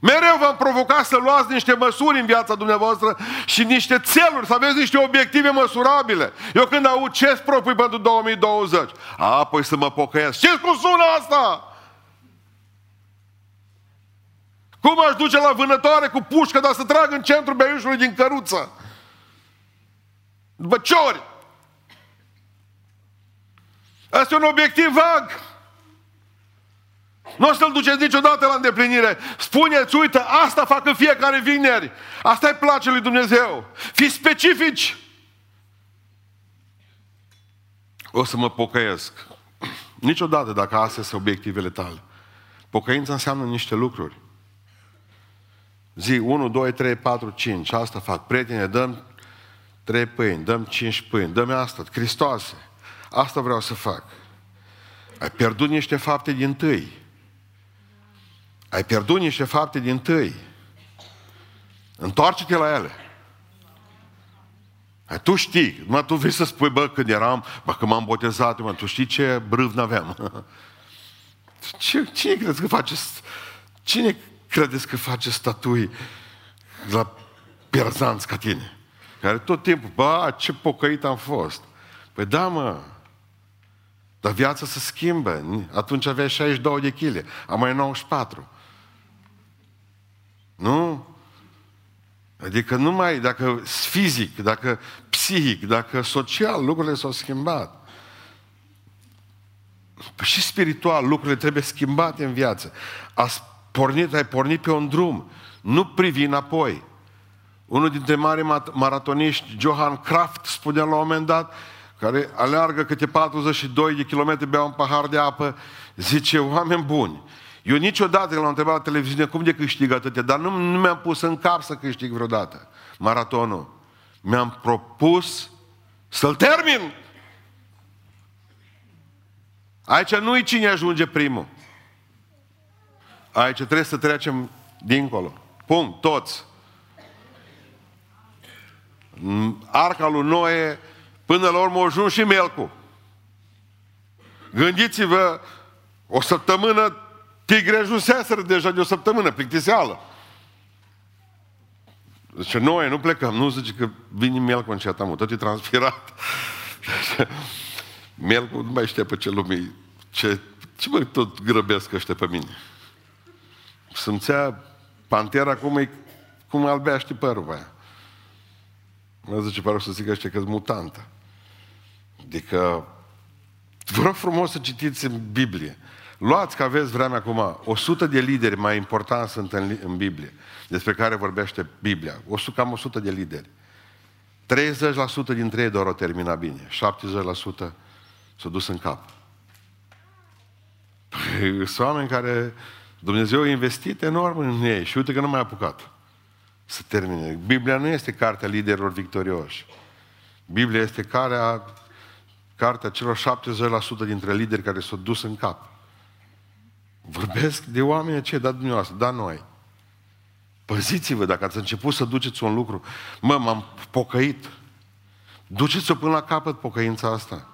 Mereu v-am provocat să luați niște măsuri în viața dumneavoastră și niște țeluri, să aveți niște obiective măsurabile. Eu când aud ce propui pentru 2020, a, apoi să mă pocăiesc. Ce cum sună asta? Cum aș duce la vânătoare cu pușcă, dar să trag în centrul beiușului din căruță? După ciori. Asta e un obiectiv vag. Nu o să-l duceți niciodată la îndeplinire. Spuneți, uite, asta fac în fiecare vineri. Asta îi place lui Dumnezeu. Fiți specifici. O să mă pocăiesc. Niciodată dacă astea sunt obiectivele tale. Pocăința înseamnă niște lucruri. Zi 1, 2, 3, 4, 5. Asta fac. Prietene, dăm trei pâini, dăm cinci pâini, dăm asta, Hristoase. Asta vreau să fac. Ai pierdut niște fapte din tâi. Ai pierdut niște fapte din tâi. Întoarce-te la ele. Ai, tu știi, mă, tu vei să spui, bă, când eram, bă, când m-am botezat, mă, tu știi ce brâv n-aveam. Ce, cine credeți că face, cine credeți că face statui la pierzanți ca tine? Care tot timpul, bă, ce pocăit am fost. Păi da, mă, dar viața se schimbă. Atunci aveai 62 de kg, am mai 94. Nu? Adică numai dacă fizic, dacă psihic, dacă social, lucrurile s-au schimbat. Păi și spiritual, lucrurile trebuie schimbate în viață. Ați pornit, ai pornit pe un drum. Nu privi înapoi. Unul dintre mari maratoniști, Johan Kraft, spunea la un moment dat, care aleargă câte 42 de kilometri, bea un pahar de apă, zice, oameni buni, eu niciodată l-am întrebat la televiziune cum de câștig atâtea, dar nu, nu mi-am pus în cap să câștig vreodată maratonul. Mi-am propus să-l termin. Aici nu-i cine ajunge primul. Aici trebuie să trecem dincolo. Punct, toți. Arca lui Noe, până la urmă ajuns și Melcu. Gândiți-vă, o săptămână tigre ajunseseră deja de o săptămână, plictiseală. Zice, noi nu plecăm. Nu zice că vine Melcu în ceatamul, tot e transpirat. Melcu nu mai știa pe ce lume ce, ce mă tot grăbesc ăștia pe mine? Simțea pantera cum, e, cum albeaște părul pe aia. Mă zice, pare să zic ăștia că mutantă. Adică, vă rog frumos să citiți în Biblie. Luați că aveți vremea acum, 100 de lideri mai importanți sunt în, în Biblie, despre care vorbește Biblia. O, cam 100 de lideri. 30% dintre ei doar o termina bine, 70% s-au dus în cap. Sunt oameni care Dumnezeu a investit enorm în ei și uite că nu mai a apucat să termine. Biblia nu este cartea liderilor victorioși. Biblia este cartea, cartea celor 70% dintre lideri care s-au dus în cap. Vorbesc de oameni ce da dumneavoastră, da noi. Păziți-vă dacă ați început să duceți un lucru. Mă, m-am pocăit. Duceți-o până la capăt pocăința asta.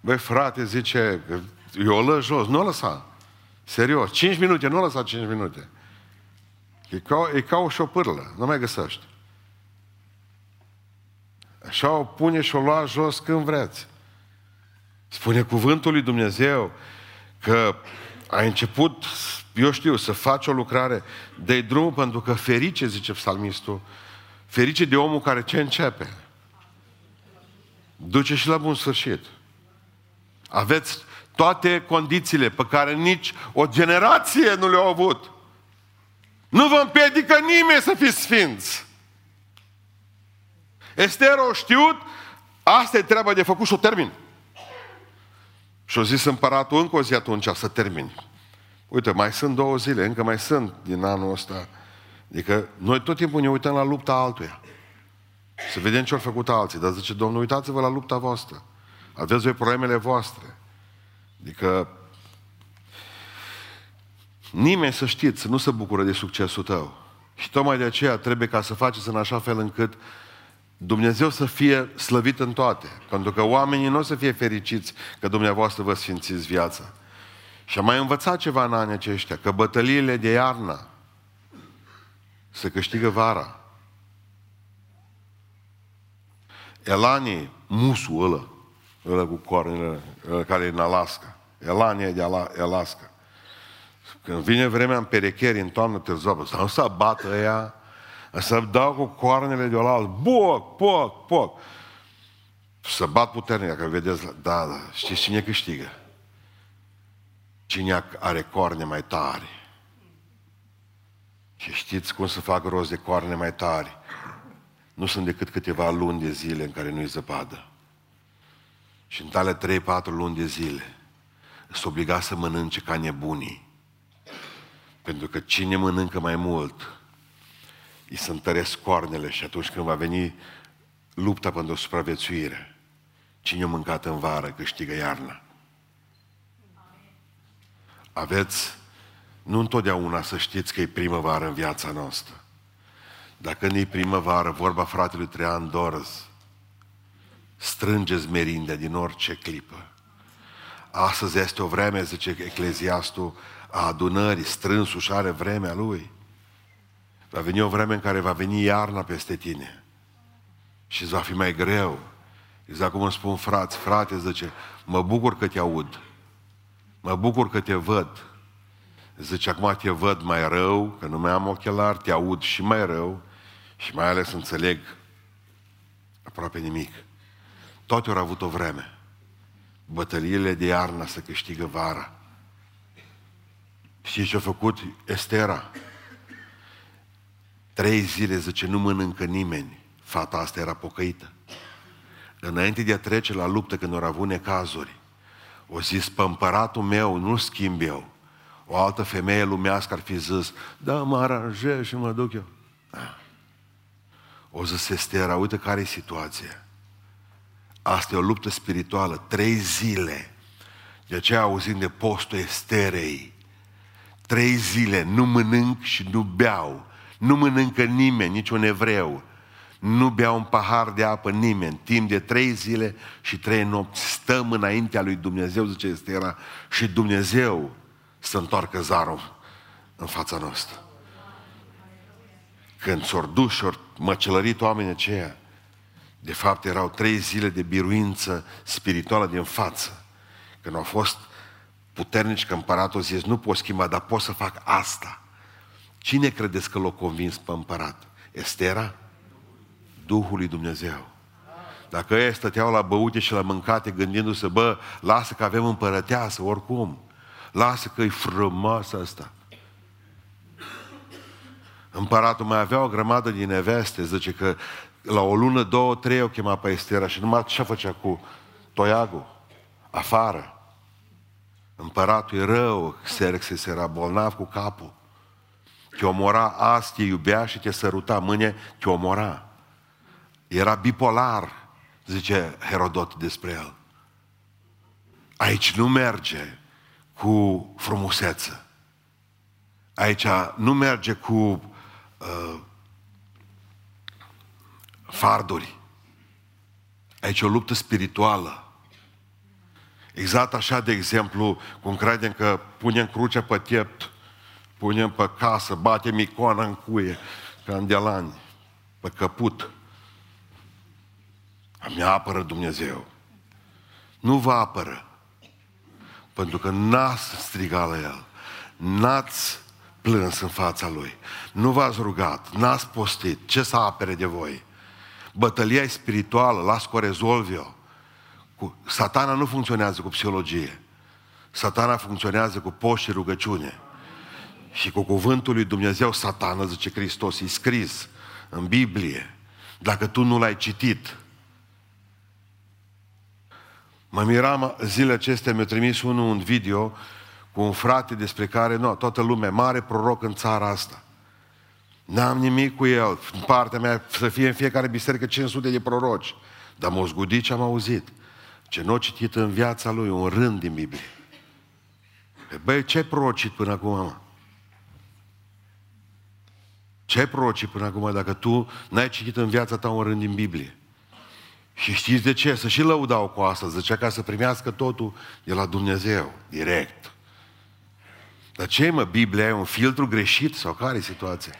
Băi, frate, zice, eu o lăs jos, nu o lăsa. Serios, 5 minute, nu o lăsa 5 minute. E ca, e ca o șopârlă, nu mai găsești. Așa o pune și o lua jos când vreți. Spune cuvântul lui Dumnezeu că ai început, eu știu, să faci o lucrare, de drum pentru că ferice, zice psalmistul, ferice de omul care ce începe. Duce și la bun sfârșit. Aveți toate condițiile pe care nici o generație nu le-au avut. Nu vă împiedică nimeni să fiți sfinți. Ester o știut, asta e treaba de făcut și o termin. Și-o zis împăratul încă o zi atunci să termin. Uite, mai sunt două zile, încă mai sunt din anul ăsta. Adică noi tot timpul ne uităm la lupta altuia. Să vedem ce au făcut alții. Dar zice, Domnul, uitați-vă la lupta voastră. Aveți voi problemele voastre. Adică nimeni să știți, să nu se bucură de succesul tău. Și tocmai de aceea trebuie ca să faceți în așa fel încât Dumnezeu să fie slăvit în toate. Pentru că oamenii nu o să fie fericiți că dumneavoastră vă sfințiți viața. Și am mai învățat ceva în anii aceștia, că bătăliile de iarnă se câștigă vara. Elanii, musul ăla, ăla cu cornele, ăla care e în Alaska. Elania de Alaska. Când vine vremea în perecheri, în toamnă te zobă, să nu să bată ea, să dau cu coarnele de oaltă, boc, poc, poc. Să bat puternic, că vedeți, da, da, știți cine câștigă? Cine are coarne mai tare. Și știți cum să fac rost de coarne mai tare? Nu sunt decât câteva luni de zile în care nu-i zăpadă. Și în tale 3-4 luni de zile sunt obligat să mănânce ca nebunii. Pentru că cine mănâncă mai mult, îi se întăresc coarnele și atunci când va veni lupta pentru supraviețuire, cine a mâncat în vară câștigă iarna. Aveți, nu întotdeauna să știți că e primăvară în viața noastră. Dacă nu e primăvară, vorba fratelui Traian Dorz, strângeți merindea din orice clipă. Astăzi este o vreme, zice Ecleziastul, a adunării, strânsul și are vremea lui. Va veni o vreme în care va veni iarna peste tine. Și îți va fi mai greu. Exact cum îmi spun frați, frate, zice, mă bucur că te aud. Mă bucur că te văd. Zice, acum te văd mai rău, că nu mai am ochelari, te aud și mai rău și mai ales înțeleg aproape nimic. Toate au avut o vreme. Bătăliile de iarnă să câștigă vara. Și ce a făcut Estera? Trei zile, zice, nu mănâncă nimeni. Fata asta era pocăită. Înainte de a trece la luptă, când au avut necazuri, o zis, pe împăratul meu nu schimb eu. O altă femeie lumească ar fi zis, da, mă aranjez și mă duc eu. Da. O zis Estera, uite care e situația. Asta e o luptă spirituală. Trei zile. De aceea auzim de postul esterei. Trei zile nu mănânc și nu beau. Nu mănâncă nimeni, niciun evreu. Nu bea un pahar de apă nimeni. Timp de trei zile și trei nopți stăm înaintea lui Dumnezeu, zice Estera, și Dumnezeu să întoarcă zarul în fața noastră. Când s-or dus și măcelărit oamenii aceia, de fapt erau trei zile de biruință spirituală din față. Când au fost puternici că împăratul zis, nu pot schimba, dar pot să fac asta. Cine credeți că l-a convins pe împărat? Estera? Duhul lui Dumnezeu. Dacă ei stăteau la băute și la mâncate gândindu-se, bă, lasă că avem împărăteasă, oricum. Lasă că e frumoasă asta. Împăratul mai avea o grămadă din neveste, zice că la o lună, două, trei o chema pe Estera și numai ce făcea cu toiagul? Afară. Împăratul e rău, Xerxes era bolnav cu capul. Te omora azi, te iubea și te săruta, mâine te omora. Era bipolar, zice Herodot despre el. Aici nu merge cu frumusețe. Aici nu merge cu uh, farduri. Aici e o luptă spirituală. Exact așa, de exemplu, cum credem că punem crucea pe piept, punem pe casă, batem icoana în cuie, ca în delani, pe căput. Mi apără Dumnezeu. Nu vă apără. Pentru că n-ați strigat la El. N-ați plâns în fața Lui. Nu v-ați rugat. N-ați postit. Ce să apere de voi? Bătălia e spirituală. Las că o rezolvi eu. Cu... Satana nu funcționează cu psihologie. Satana funcționează cu post și rugăciune. Și cu cuvântul lui Dumnezeu, satana, zice Hristos, e scris în Biblie. Dacă tu nu l-ai citit, Mă miram zilele acestea, mi-a trimis unul un video cu un frate despre care, nu, toată lumea, mare proroc în țara asta. N-am nimic cu el. În partea mea să fie în fiecare biserică 500 de proroci. Dar m-a zgudit ce am auzit. Ce nu a citit în viața lui un rând din Biblie. Băi, ce ai prorocit până acum, mă? Ce ai prorocit până acum dacă tu n-ai citit în viața ta un rând din Biblie? Și știți de ce? Să și lăudau cu asta. Zicea ca să primească totul de la Dumnezeu, direct. Dar ce mă, Biblia e un filtru greșit sau care e situația?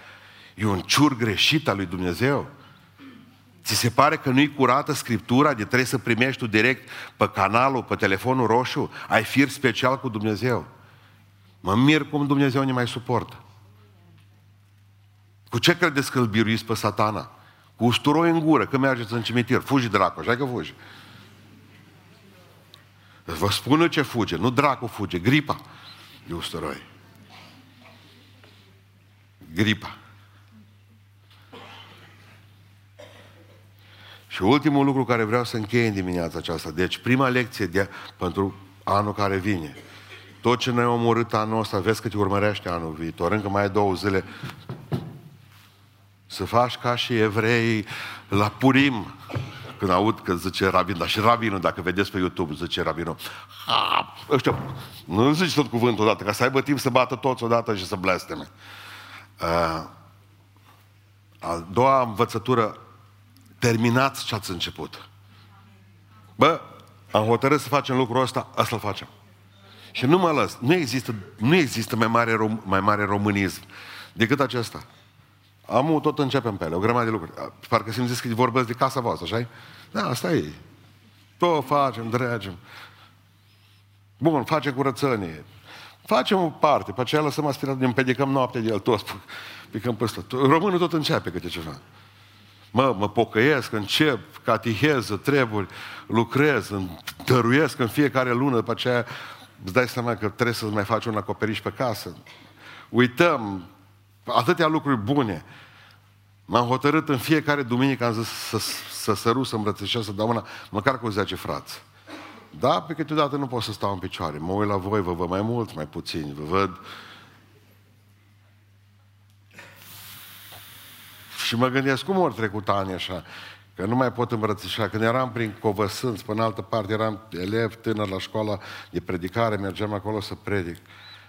E un ciur greșit al lui Dumnezeu? Ți se pare că nu-i curată Scriptura de trebuie să primești tu direct pe canalul, pe telefonul roșu? Ai fir special cu Dumnezeu? Mă mir cum Dumnezeu ne mai suportă. Cu ce credeți că îl biruiți pe satana? Cu usturoi în gură, că mergeți în cimitir. Fugi dracu, așa că fugi. Vă spun ce fuge, nu dracu fuge, gripa de usturoi. Gripa. Și ultimul lucru care vreau să închei în dimineața aceasta, deci prima lecție de, pentru anul care vine, tot ce ne-ai omorât anul ăsta, vezi că te urmărește anul viitor, încă mai ai două zile să faci ca și evrei la Purim. Când aud că zice rabin, dar și rabinul, dacă vedeți pe YouTube, zice rabinul, ăștia, nu zici tot cuvântul odată, ca să aibă timp să bată toți odată și să blesteme. Uh, a doua învățătură, terminați ce ați început. Bă, am hotărât să facem lucrul ăsta, asta îl facem. Și nu mă lăs. Nu există, nu există mai, mare rom, mai mare românism decât acesta. Am tot începem pe ele, o grămadă de lucruri. Parcă simțiți că vorbesc de casa voastră, așa Da, asta e. Tot facem, dregem. Bun, facem curățenie. Facem o parte, pe aceea lăsăm aspirat, ne împedicăm noaptea de el toți, picăm pe ăsta. Românul tot începe câte ceva. Mă, mă pocăiesc, încep, catiheză, treburi, lucrez, dăruiesc în fiecare lună, după aceea îți dai seama că trebuie să mai faci un acoperiș pe casă. Uităm, atâtea lucruri bune. M-am hotărât în fiecare duminică, am zis să, să sărut, să îmbrățișez, să dau mâna, măcar cu 10 frați. Da, pe câteodată nu pot să stau în picioare. Mă uit la voi, vă văd mai mult, mai puțin, vă văd... Și mă gândesc, cum ori trecut ani așa? că nu mai pot îmbrățișa. Când eram prin Covăsânți, până în altă parte, eram elev tânăr la școala de predicare, mergeam acolo să predic.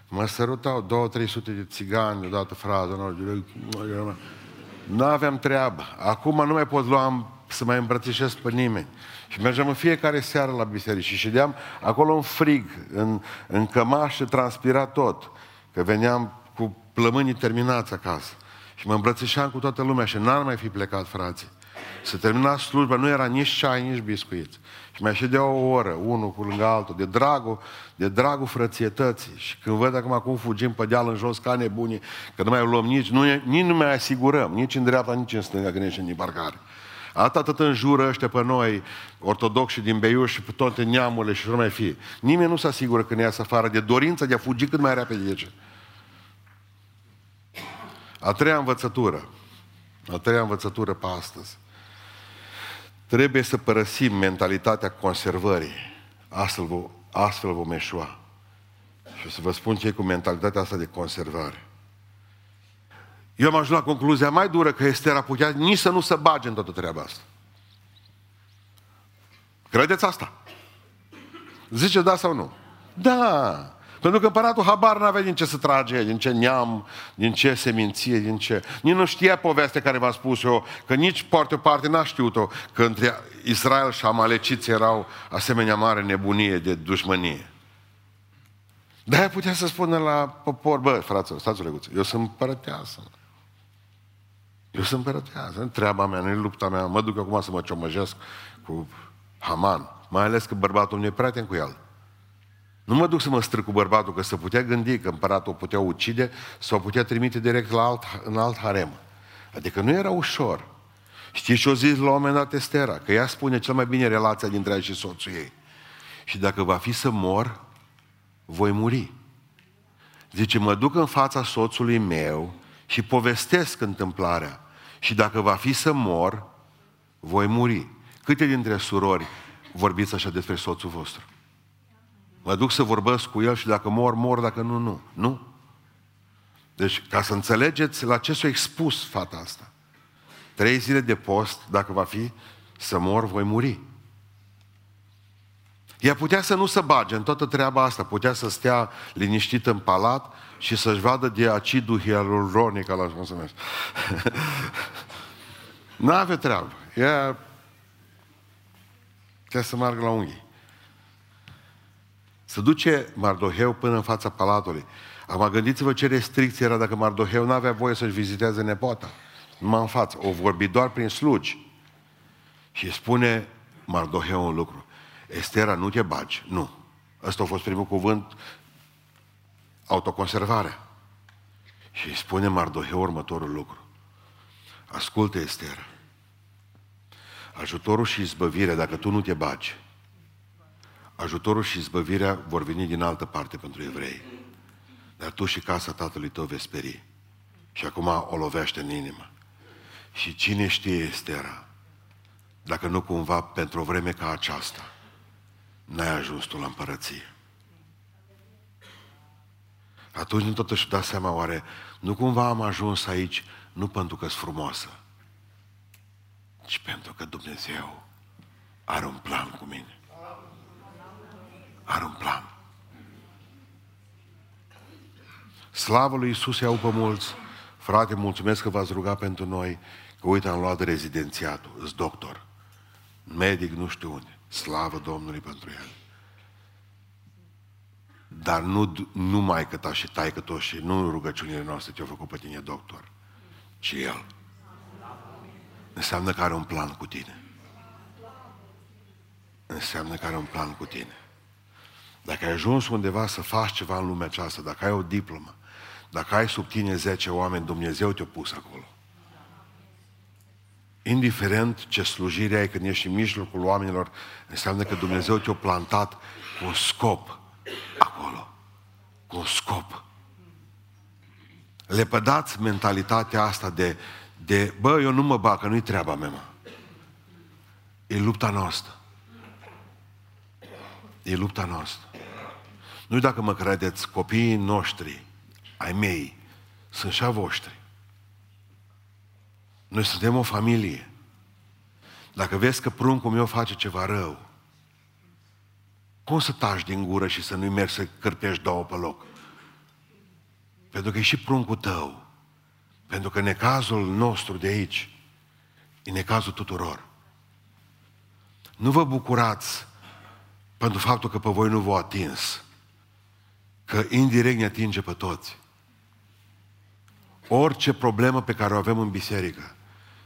Mă sărutau două, trei sute de țigani, odată frază, nu, nu aveam treabă. Acum nu mai pot lua să mai îmbrățișez pe nimeni. Și mergeam în fiecare seară la biserică și ședeam acolo în frig, în, în cămașă, transpira tot. Că veneam cu plămânii terminați acasă. Și mă îmbrățișeam cu toată lumea și n-ar mai fi plecat, frații. Să termina slujba, nu era nici ceai, nici biscuiți. Și mai ședea o oră, unul cu lângă altul, de dragul, de dragul frățietății. Și când văd acum acum fugim pe deal în jos ca nebuni, că nu mai luăm nici, nu, nici nu mai asigurăm, nici în dreapta, nici în stânga, când ești în parcare. Atât tot înjură ăștia pe noi, ortodoxi din Beiuș și pe toate neamurile și nu mai fi. Nimeni nu se asigură când iasă afară de dorința de a fugi cât mai repede de ce. A treia învățătură. A treia învățătură pe astăzi. Trebuie să părăsim mentalitatea conservării. Astfel, astfel vom eșua. Și o să vă spun ce e cu mentalitatea asta de conservare. Eu am ajuns la concluzia mai dură că Estera putea nici să nu se bage în toată treaba asta. Credeți asta? Zice da sau nu? Da. Pentru că împăratul habar n-avea din ce să trage, din ce neam, din ce seminție, din ce... Nici nu știa povestea care v-am spus eu, că nici poate o parte n-a știut-o, că între Israel și Amaleciți erau asemenea mare nebunie de dușmănie. Dar putea să spună la popor, bă, fraților, stați o eu sunt împărăteasă. Eu sunt împărăteasă, treaba mea, nu lupta mea, mă duc acum să mă ciomăjesc cu Haman, mai ales că bărbatul meu e prieten cu el. Nu mă duc să mă strâng cu bărbatul, că se putea gândi că împăratul o putea ucide sau o putea trimite direct la alt, în alt harem. Adică nu era ușor. Știți ce o zis la un moment dat Estera? Că ea spune cel mai bine relația dintre ea și soțul ei. Și dacă va fi să mor, voi muri. Zice, mă duc în fața soțului meu și povestesc întâmplarea. Și dacă va fi să mor, voi muri. Câte dintre surori vorbiți așa despre soțul vostru? Mă duc să vorbesc cu el și dacă mor, mor, dacă nu, nu. Nu? Deci, ca să înțelegeți la ce s-a expus fata asta. Trei zile de post, dacă va fi să mor, voi muri. Ea putea să nu se bage în toată treaba asta, putea să stea liniștită în palat și să-și vadă de acidul hialuronic, ala cum se numește. N-avea treabă. Ea putea să meargă la unghii. Să duce Mardoheu până în fața palatului. Acum gândiți-vă ce restricție era dacă Mardoheu nu avea voie să-și viziteze nepota. Numai în față. O vorbi doar prin slugi. Și spune Mardoheu un lucru. Estera, nu te bagi. Nu. Ăsta a fost primul cuvânt, autoconservarea. Și îi spune Mardoheu următorul lucru. Ascultă, Estera. Ajutorul și izbăvirea, dacă tu nu te bagi, ajutorul și izbăvirea vor veni din altă parte pentru evrei. Dar tu și casa tatălui tău veți speri. Și acum o lovește în inimă. Și cine știe Estera, dacă nu cumva pentru o vreme ca aceasta, n-ai ajuns tu la împărăție. Atunci nu totuși da seama oare, nu cumva am ajuns aici nu pentru că sunt frumoasă, ci pentru că Dumnezeu are un plan cu mine. Are un plan. Slavă lui Iisus iau pe mulți. Frate, mulțumesc că v-ați rugat pentru noi, că uite, am luat rezidențiatul, îs doctor, medic, nu știu unde. Slavă Domnului pentru el. Dar nu numai că ta și taică tot și nu rugăciunile noastre te-au făcut pe tine doctor, ci el. Înseamnă că are un plan cu tine. Înseamnă că are un plan cu tine. Dacă ai ajuns undeva să faci ceva în lumea aceasta, dacă ai o diplomă, dacă ai sub tine 10 oameni, Dumnezeu te-a pus acolo. Indiferent ce slujire ai când ești în mijlocul oamenilor, înseamnă că Dumnezeu te-a plantat cu un scop acolo. Cu un scop. Lepădați mentalitatea asta de, de bă, eu nu mă bag, că nu-i treaba mea, mă. E lupta noastră. E lupta noastră. Nu dacă mă credeți, copiii noștri, ai mei, sunt și a voștri. Noi suntem o familie. Dacă vezi că pruncul meu face ceva rău, cum să taci din gură și să nu-i mergi să cârpești două pe loc? Pentru că e și pruncul tău. Pentru că necazul nostru de aici e necazul tuturor. Nu vă bucurați pentru faptul că pe voi nu v-au atins. Că indirect ne atinge pe toți. Orice problemă pe care o avem în biserică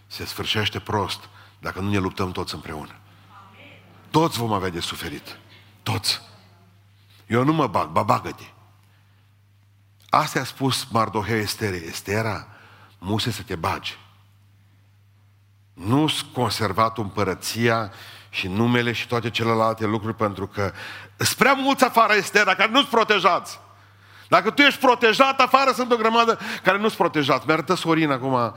se sfârșește prost dacă nu ne luptăm toți împreună. Toți vom avea de suferit. Toți. Eu nu mă bag, ba bagă-te. Asta a spus Mardoheu Estere. Estera, muse să te bagi. Nu-ți conservat împărăția și numele și toate celelalte lucruri pentru că sunt prea mulți afară, Estera, care nu-ți protejați. Dacă tu ești protejat, afară sunt o grămadă care nu-ți protejați. Mi-arătă Sorin acum, uh,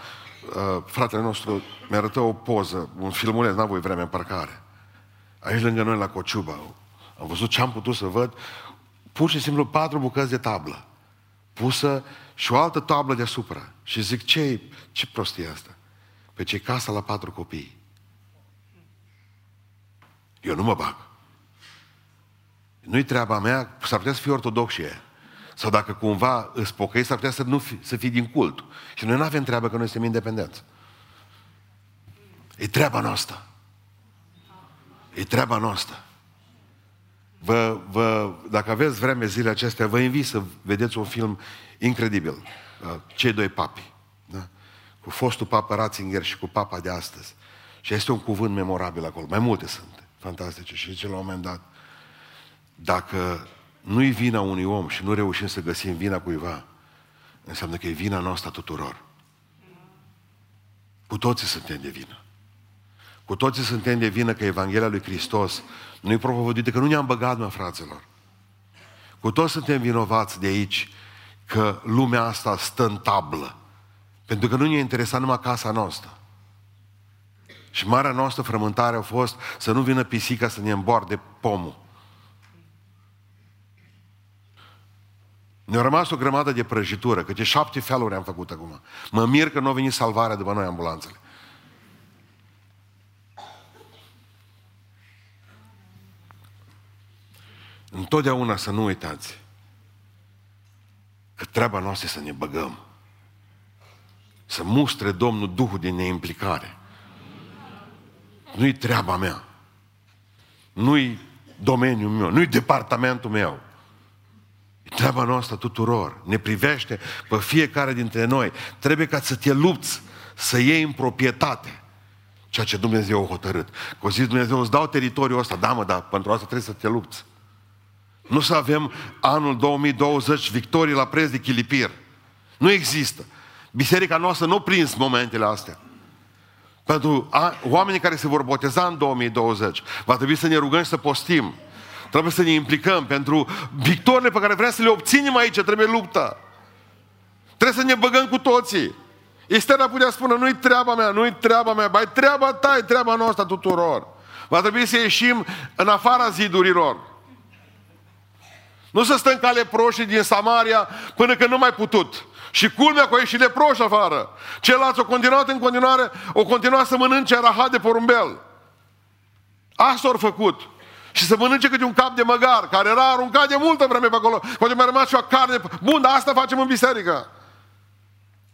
fratele nostru, mi-arătă o poză, un filmuleț, n-am voi vreme în parcare. Aici lângă noi la Cociuba. Am văzut ce am putut să văd. Pur și simplu patru bucăți de tablă. Pusă și o altă tablă deasupra. Și zic, ce, ce prostie asta? Pe ce casa la patru copii. Eu nu mă bag. Nu-i treaba mea, s-ar putea să fie ortodoxie. Sau dacă cumva îți pocăi, s-ar putea să, nu fi, să fii din cult. Și noi nu avem treabă că noi suntem independenți. E treaba noastră. E treaba noastră. Vă, vă, dacă aveți vreme zile acestea, vă invit să vedeți un film incredibil. Uh, cei doi papi. Da? Cu fostul papă Ratzinger și cu papa de astăzi. Și este un cuvânt memorabil acolo. Mai multe sunt fantastice. Și zice la un moment dat, dacă nu-i vina unui om și nu reușim să găsim vina cuiva, înseamnă că e vina noastră tuturor. Cu toții suntem de vină. Cu toții suntem de vină că Evanghelia lui Hristos nu e propovăduită, că nu ne-am băgat, mă, fraților. Cu toți suntem vinovați de aici că lumea asta stă în tablă. Pentru că nu ne-a interesat numai casa noastră. Și marea noastră frământare a fost să nu vină pisica să ne îmboarde pomul. Ne-a rămas o grămadă de prăjitură, câte șapte feluri am făcut acum. Mă mir că nu a venit salvarea după noi ambulanțele. Întotdeauna să nu uitați că treaba noastră e să ne băgăm. Să mustre Domnul Duhul de neimplicare. Nu-i treaba mea. Nu-i domeniul meu. Nu-i departamentul meu. E treaba noastră tuturor. Ne privește pe fiecare dintre noi. Trebuie ca să te lupți, să iei în proprietate ceea ce Dumnezeu a hotărât. Că zis Dumnezeu, îți dau teritoriul ăsta. Da, mă, dar pentru asta trebuie să te lupți. Nu să avem anul 2020 victorii la preț de chilipir. Nu există. Biserica noastră nu a prins momentele astea. Pentru a, oamenii care se vor boteza în 2020, va trebui să ne rugăm și să postim. Trebuie să ne implicăm pentru victorile pe care vrem să le obținem aici, trebuie luptă. Trebuie să ne băgăm cu toții. Estera putea spune, nu-i treaba mea, nu-i treaba mea, bai treaba ta, e treaba noastră tuturor. Va trebui să ieșim în afara zidurilor. Nu să stăm ca leproșii din Samaria până când nu mai putut. Și culmea că au ieșit leproși afară. Ceilalți au continuat în continuare, au continuat să mănânce rahat de porumbel. Asta au făcut. Și să mănânce câte un cap de măgar, care era aruncat de multă vreme pe acolo. Poate mai rămas și o carne. Bun, dar asta facem în biserică.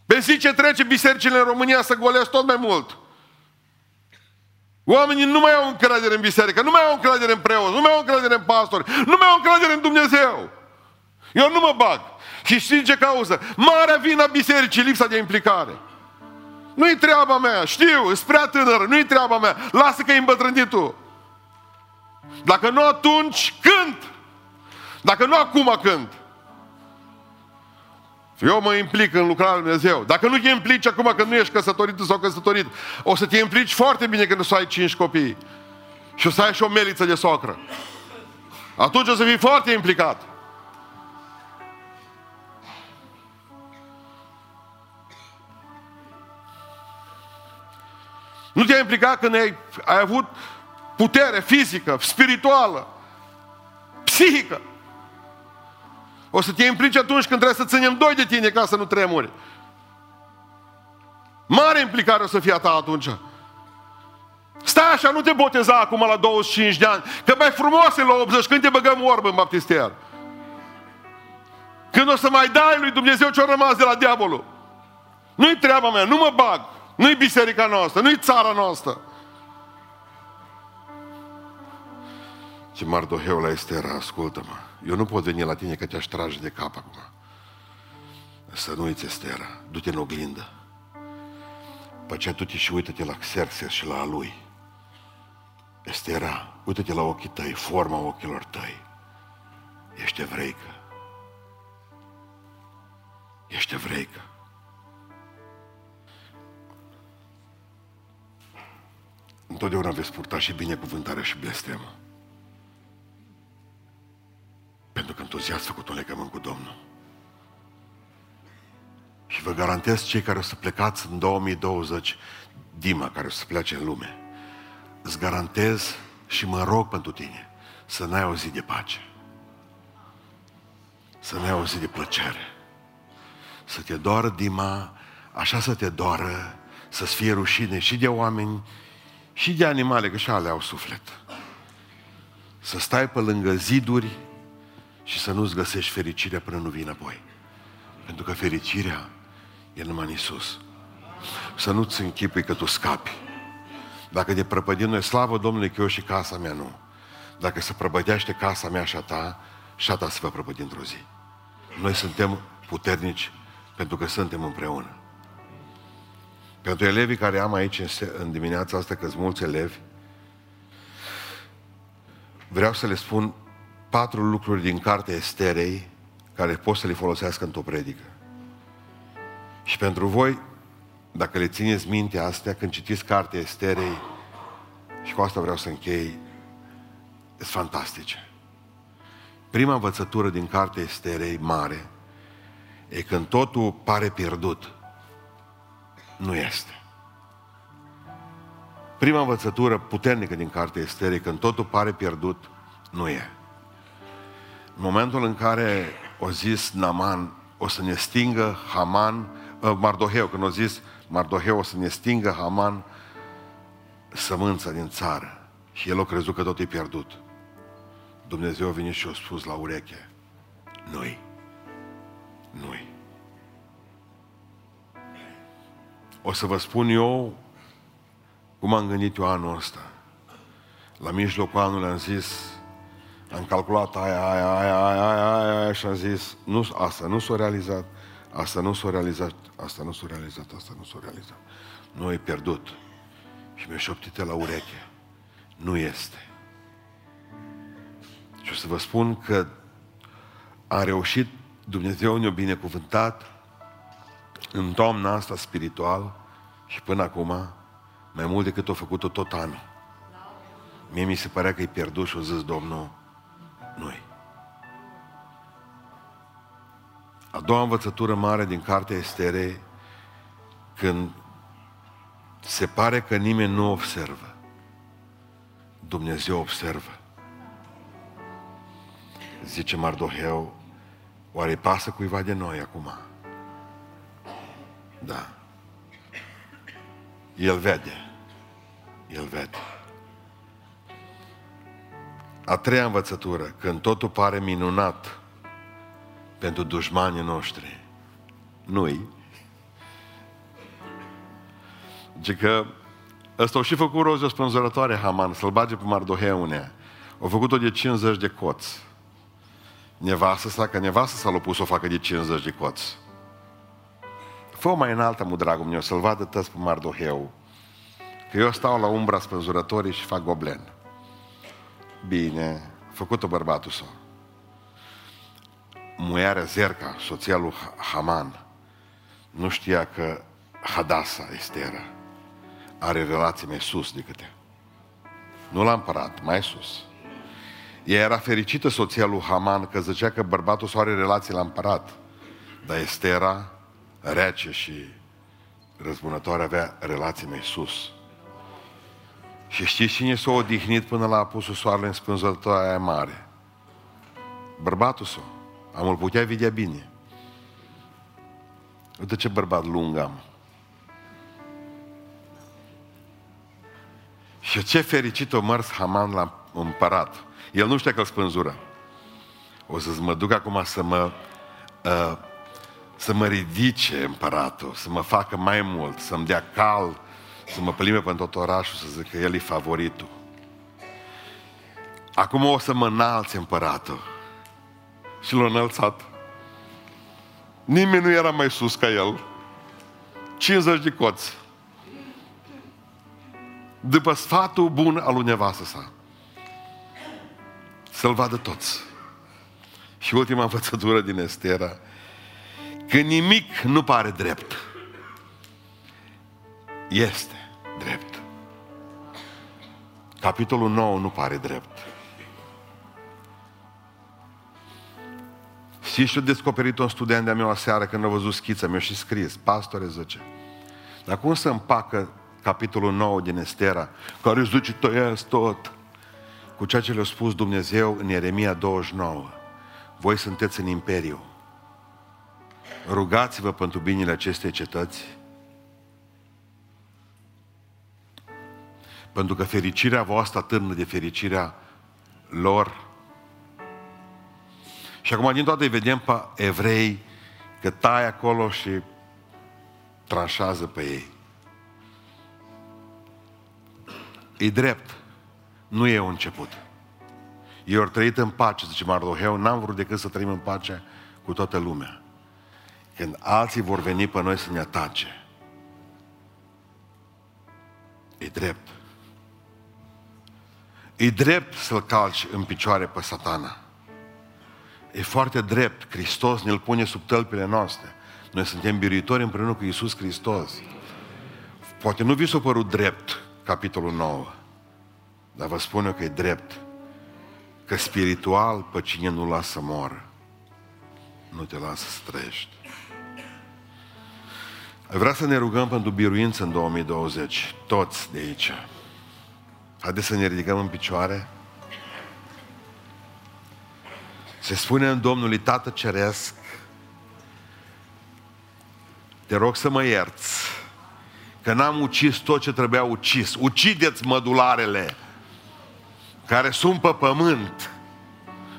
Pe zi ce trece bisericile în România să golesc tot mai mult. Oamenii nu mai au încredere în biserică, nu mai au încredere în preoți, nu mai au încredere în pastori, nu mai au încredere în Dumnezeu. Eu nu mă bag. Și știi ce cauză? Marea vină a bisericii, lipsa de implicare. Nu-i treaba mea, știu, sunt prea tânăr, nu-i treaba mea. Lasă că e îmbătrânit tu. Dacă nu atunci, când? Dacă nu acum, când? Eu mă implic în lucrarea Lui Dumnezeu. Dacă nu te implici acum când nu ești căsătorit sau căsătorit, o să te implici foarte bine când o să ai cinci copii. Și o să ai și o meliță de socră. Atunci o să fii foarte implicat. Nu te-ai implicat când ai, ai avut putere fizică, spirituală, psihică. O să te implici atunci când trebuie să ținem doi de tine ca să nu tremuri. Mare implicare o să fie a ta atunci. Stai așa, nu te boteza acum la 25 de ani, că mai frumos e la 80, când te băgăm orbă în baptister. Când o să mai dai lui Dumnezeu ce-a rămas de la diavolul. Nu-i treaba mea, nu mă bag. Nu-i biserica noastră, nu-i țara noastră. Ce Mardoheu la Estera, ascultă-mă. Eu nu pot veni la tine că te-aș trage de cap acum. Să nu uiți, Estera, du-te în oglindă. Pe aceea du-te și uită-te la Xerxes și la lui. Estera, uită-te la ochii tăi, forma ochilor tăi. Ești evreică. Ești evreică. Întotdeauna veți purta și binecuvântarea și blestemul. Pentru că întotdeauna ați făcut un legământ cu Domnul. Și vă garantez cei care o să plecați în 2020, Dima care o să plece în lume, îți garantez și mă rog pentru tine să n-ai o zi de pace. Să n-ai o zi de plăcere. Să te doară Dima, așa să te doară, să-ți fie rușine și de oameni și de animale, că și ale au suflet. Să stai pe lângă ziduri și să nu-ți găsești fericirea până nu vii înapoi. Pentru că fericirea e numai în Iisus. Să nu-ți închipui că tu scapi. Dacă de prăpădim noi, slavă Domnului că eu și casa mea nu. Dacă se prăbădește casa mea și a ta, și a ta se va prăpădi într-o zi. Noi suntem puternici pentru că suntem împreună. Pentru elevii care am aici în, în dimineața asta, că sunt mulți elevi, vreau să le spun patru lucruri din cartea Esterei care pot să le folosească într-o predică. Și pentru voi, dacă le țineți minte astea, când citiți cartea Esterei, și cu asta vreau să închei, sunt fantastice. Prima învățătură din cartea Esterei mare e când totul pare pierdut, nu este. Prima învățătură puternică din cartea Esterei, când totul pare pierdut, nu e. În momentul în care o zis Naman, o să ne stingă Haman, uh, Mardoheu, când o zis Mardoheu o să ne stingă Haman sămânța din țară și el a crezut că tot e pierdut. Dumnezeu a venit și a spus la ureche, noi, noi. O să vă spun eu cum am gândit eu anul ăsta. La mijlocul anului am zis, am calculat aia, aia, aia, aia, aia, aia, aia și am zis, nu, asta nu s-a realizat, asta nu s-a realizat, asta nu s-a realizat, asta nu s-a realizat. Nu e pierdut. Și mi-a șoptit la ureche. Nu este. Și o să vă spun că a reușit, Dumnezeu ne-a binecuvântat în toamna asta spiritual și până acum, mai mult decât a făcut-o tot anul. Mie mi se părea că e pierdut și o zis Domnul, noi. A doua învățătură mare din cartea Estere, când se pare că nimeni nu observă, Dumnezeu observă. Zice Mardoheu, oare pasă cuiva de noi acum? Da. El vede. El vede. A treia învățătură, când totul pare minunat pentru dușmanii noștri, nu-i. Zice că ăsta au și făcut roze spânzurătoare Haman, să-l bage pe Mardoheu unea. Au făcut-o de 50 de coți. Nevasă sa, că nevasă s-a pus o facă de 50 de coți. Fă mai înaltă, mu dragul meu, să-l vadă tăți pe Mardoheu. Că eu stau la umbra spânzurătorii și fac goblen. Bine, făcut-o bărbatul său. Muiarea Zerca, soția lui Haman, nu știa că Hadasa, Estera, are relații mai sus decât ea. Nu la împărat, mai sus. Ea era fericită soția lui Haman că zicea că bărbatul său are relații la împărat. Dar Estera, rece și răzbunătoare, avea relații mai sus. Și știți cine s-a odihnit până la apusul soarele în spânzătoarea aia mare? Bărbatul său. Am îl putea vedea bine. Uite ce bărbat lung am. Și ce fericit o mărs Haman la împărat. El nu știa că îl spânzură. O să mă duc acum să mă, uh, să mă ridice împăratul, să mă facă mai mult, să-mi dea cal, să mă plimbe pe tot orașul, să zic că el e favoritul. Acum o să mă înalți împăratul. Și l-a înălțat. Nimeni nu era mai sus ca el. 50 de coți. După sfatul bun al lui nevastă sa. Să-l vadă toți. Și ultima învățătură din Estera, că nimic nu pare drept. Este drept. Capitolul 9 nu pare drept. Și și descoperit un student de-a meu seară când a văzut schița, mi-a și scris, pastore, zice, dar cum să împacă capitolul 9 din Estera, care își duce tăiesc tot, cu ceea ce le-a spus Dumnezeu în Ieremia 29. Voi sunteți în imperiu. Rugați-vă pentru binele acestei cetăți, pentru că fericirea voastră atârnă de fericirea lor. Și acum din toate vedem pe evrei că tai acolo și tranșează pe ei. E drept. Nu e un început. Ei au trăit în pace, zice Mardoheu, n-am vrut decât să trăim în pace cu toată lumea. Când alții vor veni pe noi să ne atace, e drept. E drept să-l calci în picioare pe satana. E foarte drept. Hristos ne-l pune sub tălpile noastre. Noi suntem biruitori împreună cu Isus Hristos. Poate nu vi s-a părut drept capitolul 9, dar vă spun eu că e drept. Că spiritual, pe cine nu lasă să moară, nu te lasă să trăiești. Vreau să ne rugăm pentru biruință în 2020, toți de aici. Haideți să ne ridicăm în picioare. Se spune în Domnului Tată Ceresc, te rog să mă ierți că n-am ucis tot ce trebuia ucis. Ucideți mădularele care sunt pe pământ.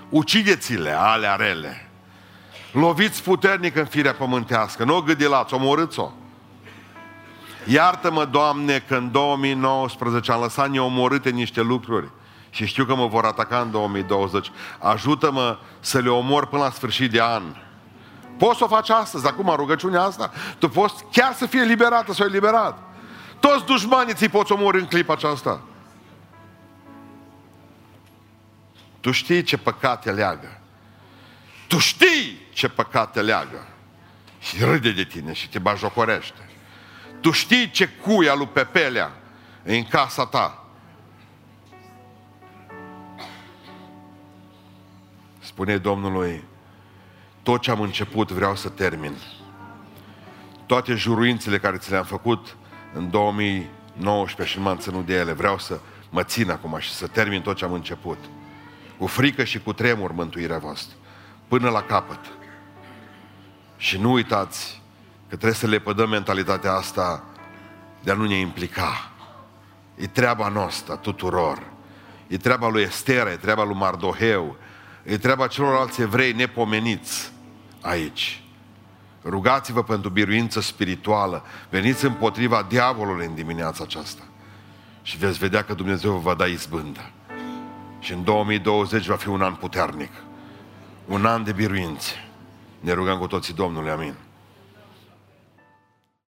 Ucideți-le, ale rele. Loviți puternic în firea pământească, nu o gâdilați, omorâți-o. Iartă-mă, Doamne, că în 2019 am lăsat neomorâte niște lucruri și știu că mă vor ataca în 2020. Ajută-mă să le omor până la sfârșit de an. Poți să o faci astăzi, acum rugăciunea asta, tu poți chiar să fie liberată, să o eliberat. Toți dușmanii ți poți omori în clipa aceasta. Tu știi ce păcate leagă. Tu știi ce păcate leagă. Și râde de tine și te bajocorește. Tu știi ce cuia lui Pepelea în casa ta. Spune Domnului, tot ce am început vreau să termin. Toate juruințele care ți le-am făcut în 2019 și nu m-am ținut de ele, vreau să mă țin acum și să termin tot ce am început. Cu frică și cu tremur mântuirea voastră. Până la capăt. Și nu uitați că trebuie să le pădăm mentalitatea asta de a nu ne implica. E treaba noastră, tuturor. E treaba lui Estera, e treaba lui Mardoheu, e treaba celorlalți evrei nepomeniți aici. Rugați-vă pentru biruință spirituală. Veniți împotriva diavolului în dimineața aceasta. Și veți vedea că Dumnezeu vă va da izbândă. Și în 2020 va fi un an puternic. Un an de biruințe. Ne rugăm cu toții Domnului, amin.